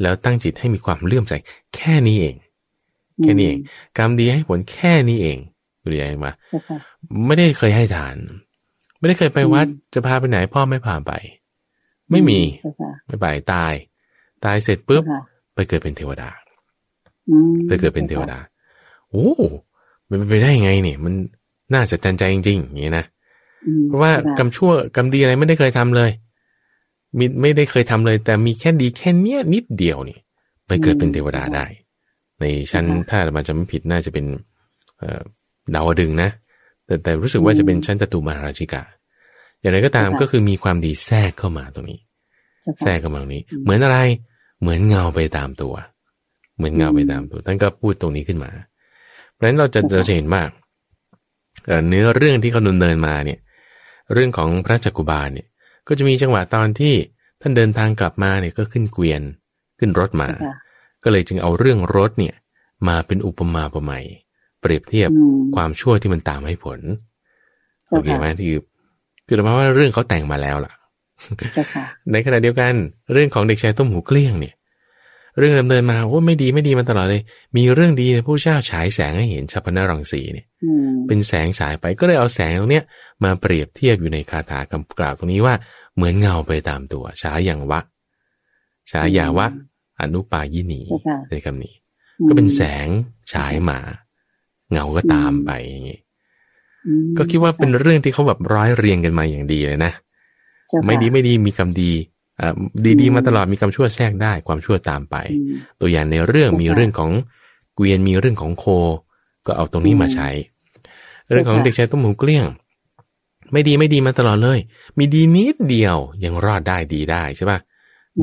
แล้วตั้งจิตให้มีความเลื่อมใส แค่นี้เอง แค่นี้เองกรรมดีให้ผลแค่นี้เอง ดูใหญ่มา
เจ้าค่ะ
ไม่ได้เคยให้ทาน ไม่ได้เคยไปวัด
อืม
จะพาไปไหนพ่อไม่พาไป ไม่มี
เจ้าค่ะ
ไม่ไปตาย ตายเสร็จปุ๊บ
เจ้าค่ะ
ไปเกิดเป็นเทวดา
อืม
ไปเกิดเป็นเทวดาโอ้มันเป็นไปได้ไงเนี่ย มันน่าสะใจใจจริงๆอย่างนี้นะ
อืม
เพราะว่า
จ้ค่
กรรมชั่วกรรมดีอะไรไม่ได้เคยทำเลยมีไม่ได้เคยทำเลย แต่มีแค่ดีแค่เนี้ยนิดเดียวนี่ไปเกิดเป็นเทวดาได้ ในชั้นถ้ามันจะไม่ผิดน่าจะเป็นเอ่อ ดาวดึงส์นะ แต่แต่รู้สึกว่าจะเป็นชั้นจตุมหาราชิกาอย่างไรก็ตามก็คือมีความดีแทรกเข้ามาตรงนี้
เจ้า
แทร
ค่ะ
กเข้ามาตรงนี้ เหมือนอะไรเหมือนเงาไปตามตัว เหมือนเงาไปตามตัวท่านก็พูดตรงนี้ขึ้นมา เพราะฉะนั้นเราจะเราจะเห็นว่าเนื้อเรื่องที่เขาดำเนินมาเนี่ย เรื่องของพระจักกุบาลเนี่ย ก็จะมีจังหวะตอนที่ท่านเดินทางกลับมาเนี่ยก็ขึ้นเกวียนขึ้นรถมา ก็เลยจึงเอาเรื่องรถเนี่ย มาเป็นอุปมาอุปไมย เปรียบเทียบความชั่วที่มันตามให้ผลโอเคไหมที่คือหมายว่าเรื่องเขาแต่งมาแล้วล่ะในขณะเดียวกันเรื่องของเด็กชายต้มหูเกลี้ยงเนี่ย เรื่องดำเนินมาโอ้ไม่ดีไม่ดีมาตลอดเลย มีเรื่องดีผู้เจ้าฉายแสงให้เห็นชัพนรังสีเนี่ยเป็นแสงฉายไปก็เลยเอาแสงตรงเนี้ยมาเปรียบเทียบอยู่ในคาถากำกล่าวตรงนี้ว่าเหมือนเงาไปตามตัวฉาอย่างวะฉายาวะอนุปายินีในคำนี้ ก็เป็นแสงฉายมา เงาก็ตามไปอย่างนี้ก็คิดว่าเป็นเรื่องที่เขาแบบร้อยเรียงกันมาอย่างดีเลยนะ ไม่ดีไม่ดีมีกรรมดีดีๆมาตลอดมีคำชั่วแทรกได้ความชั่วตามไป ตัวอย่างในเรื่องมีเรื่องของเกวียนมีเรื่องของโค ก็เอาตรงนี้มาใช้ เรื่องของเด็กชายต้มหูเกลี้ยง ไม่ดีไม่ดีมาตลอดเลย มีดีนิดเดียวยังรอดได้ดีได้ใช่ปะ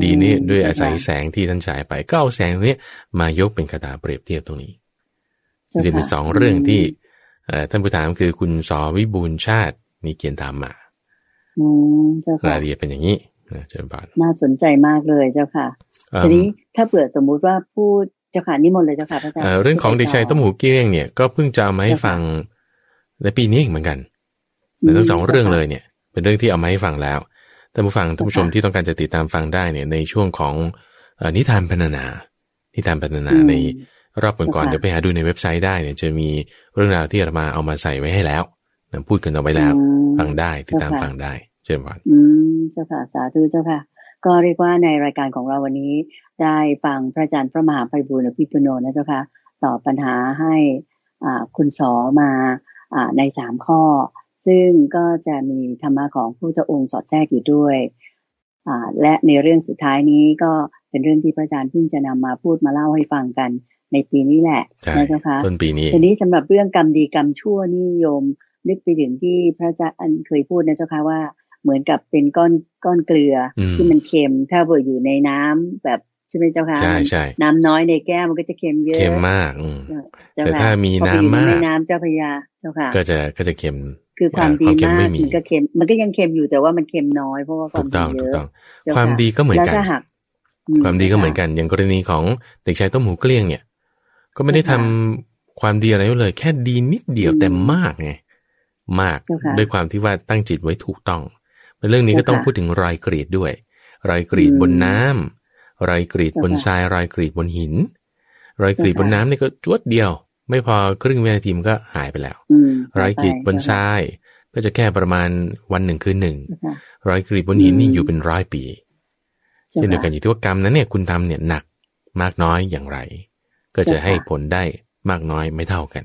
ดีนี่ด้วยอาศัยแสงที่ท่านฉายไป ก็เอาแสงนี้มายกเป็นคาถาเปรียบเทียบตรงนี้ จะเป็นสองเรื่องที่ท่านผู้ถามคือคุณสอวิบูลชาตินี่เขียนถามมารายละเอียดเป็นอย่างนี้เจ้าา
น่าสนใจมากเลยเจ้าค่ะทีนี้ถ้าเปิดสมมุติว่าพูดเจ้าค่ะนิมนต์เลยเจ้าค่ะพระอาจารย์
เรื่องของเด็กชายต้มหูเกี้ยงเนี่ยก็เพิ่งจะมาให้ฟังในปีนี้เหมือนกันทั้งสองเรื่องเลยเนี่ย เป็นเรื่องที่เอามาให้ฟังแล้วท่านผู้ฟังท่านผู้ชมที่ต้องการจะติดตามฟังได้เนี่ยในช่วงของนิทานพรรณนานิทานพรรณนาใน รอบก่อนๆเดี๋ยวไปหาดูในเว็บไซต์ได้เนี่ยจะมีเรื่องราวที่เรามาเอามาใส่ไว้ให้แล้วพูดกันเอาไว้แล้วฟังได้ติดตามฟังได้ เช่นวัน
อืมเจ้าค่ะสาธุเจ้าค่ะ ก็เรียกว่าในรายการของเราวันนี้ ได้ฟังพระอาจารย์พระมหาไพบุญอภิปุโนนะเจ้าค่ะตอบปัญหาให้อ่าคุณสอมาอ่าในสามข้อ ซึ่งก็จะมีธรรมะของผู้เจ้าองค์สอดแทรกอยู่ด้วยอ่าและในเรื่องสุดท้ายนี้ก็เป็นเรื่องที่พระอาจารย์เพิ่งจะนำมาพูดมาเล่าให้ฟังกัน ในปีนี้แหละนะเจ้าค่ะ
ต้นปีนี้
ทีนี้สำหรับเรื่องกรรมดีกรรมชั่วนิยม นึกไปถึงที่พระอาจารย์เคยพูดนะเจ้าค่ะว่าเหมือนกับเป็นก้อนก้อนเกลือที่มันเค็ม ถ้าเบออยู่ในน้ำแบบใช่ไหมเจ้าค่ะ
ใช่ใช่
น้ำน้อยในแก้วมันก็จะเค็มเยอะเค็
มมากแต่ถ้ามีน้ำมากใน
น้ำเจ้าพยาเจ้าค่ะ
ก็จะก็จะเค็ม
คือความดีมากมันก็เค็มมันก็ยังเค็มอยู่แต่ว่ามันเค็มน้อยเพราะว่าความดีเยอะ
ความดีก็เหมือนกันความดีก็เหมือนกัน อย่างกรณีของเด็กชายต้มหูเกลี้ยงเนี่ย ก็ไม่ได้ทำความดีอะไรเลย แค่ดีนิดเดียวแต่มากไงมากด้วยความที่ว่าตั้งจิตไว้ถูกต้องเรื่องนี้ก็ต้องพูดถึงรอยกรีดด้วย รอยกรีดบนน้ำรอยกรีดบนทรายรอยกรีดบนหิน รอยกรีดบนน้ำนี่ก็จวดเดียว ไม่พอครึ่งวินาทีมันก็หายไปแล้วรอยกรีดบนทรายก็จะแค่ประมาณวันหนึ่งคืนหนึ่งรอยกรีดบนหินนี่อยู่เป็นร้อยปีเช่นเดียวกันอยู่ที่ว่ากรรมนั้นเนี่ยคุณทำเนี่ยหนักมากน้อยอย่างไร ก็จะให้ผลได้มากน้อยไม่เท่ากัน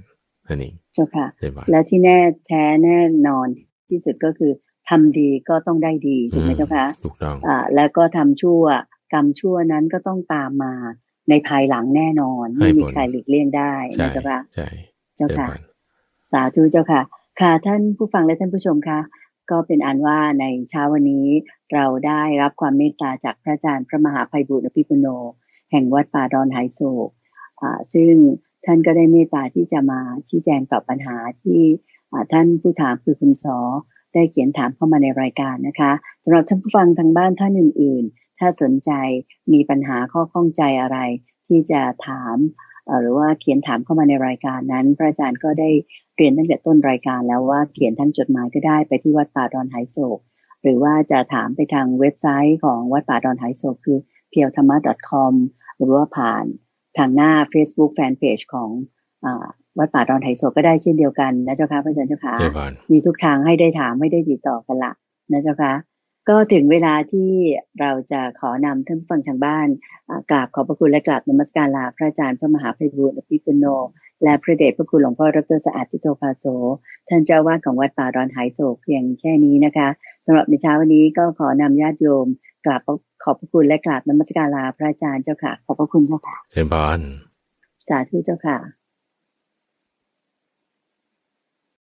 นั่นเอง
เจ้าค่ะและที่แน่แท้แน่นอนที่สุดก็คือทำดีก็ต้องได้ดีถูกไหมเจ้าคะ
ถูกต้อง
อ่าแล้วก็ทำชั่วกรรมชั่วนั้นก็ต้องตามมาในภายหลังแน่นอน ไม่มีใครหลีกเลี่ยงได้นะเจ้าค่ะ
ใช่
เจ้าค่ะ สาธุเจ้าค่ะ ค่ะท่านผู้ฟังและท่านผู้ชมค่ะ ก็เป็นอันว่าในเช้าวันนี้เราได้รับความเมตตาจากพระอาจารย์พระมหาภัยบุตรอภิปุโน แห่งวัดป่าดอนไหโศก ซึ่งท่านก็ได้เมตตาที่จะมาชี้แจงตอบปัญหาที่ท่านผู้ถามคือคุณสอได้เขียนถามเข้ามาในรายการนะคะสำหรับท่านผู้ฟังทางบ้านท่านอื่น ๆ ถ้าสนใจมีปัญหาข้อข้องใจอะไร ที่จะถามหรือว่าเขียนถามเข้ามาในรายการนั้น พระอาจารย์ก็ได้เรียนตั้งแต่ต้นรายการแล้วว่าเขียนทั้งจดหมายก็ได้ไปที่วัดป่าดอนไหโศก หรือว่าจะถามไปทางเว็บไซต์ของวัดป่าดอนไหโศกคือเพียวธรรมะ .com หรือว่าผ่าน ทางหน้า Facebook Fanpage ของวัดป่าดอนไถโศก็ได้เช่นเดียวกันนะเจ้าค่ะพระอาจารย์เจ้าค่ะมีทุกทางให้ได้ถามไม่ได้ติดต่อกันละนะเจ้าค่ะก็ถึงเวลาที่เราจะขอนำท่านฟังทางบ้านกราบขอบพระคุณและกราบนมัสการลาพระอาจารย์พระมหาภัยบุญอภิปุโน และพระเดชพระคุณหลวงพ่อดรสะอาดทิโตภาโสท่านเจ้าวาดของวัดป่าดอนไหโศกเพียงแค่นี้นะคะสำหรับในเช้าวันนี้ก็ขอนำญาติโยมกราบ ขอบพระคุณและกราบนมัสการลาพระอาจารย์เจ้าค่ะ ขอบพระคุณเจ้าค่ะ
เชิญบาน
สาธุเจ้าค่ะ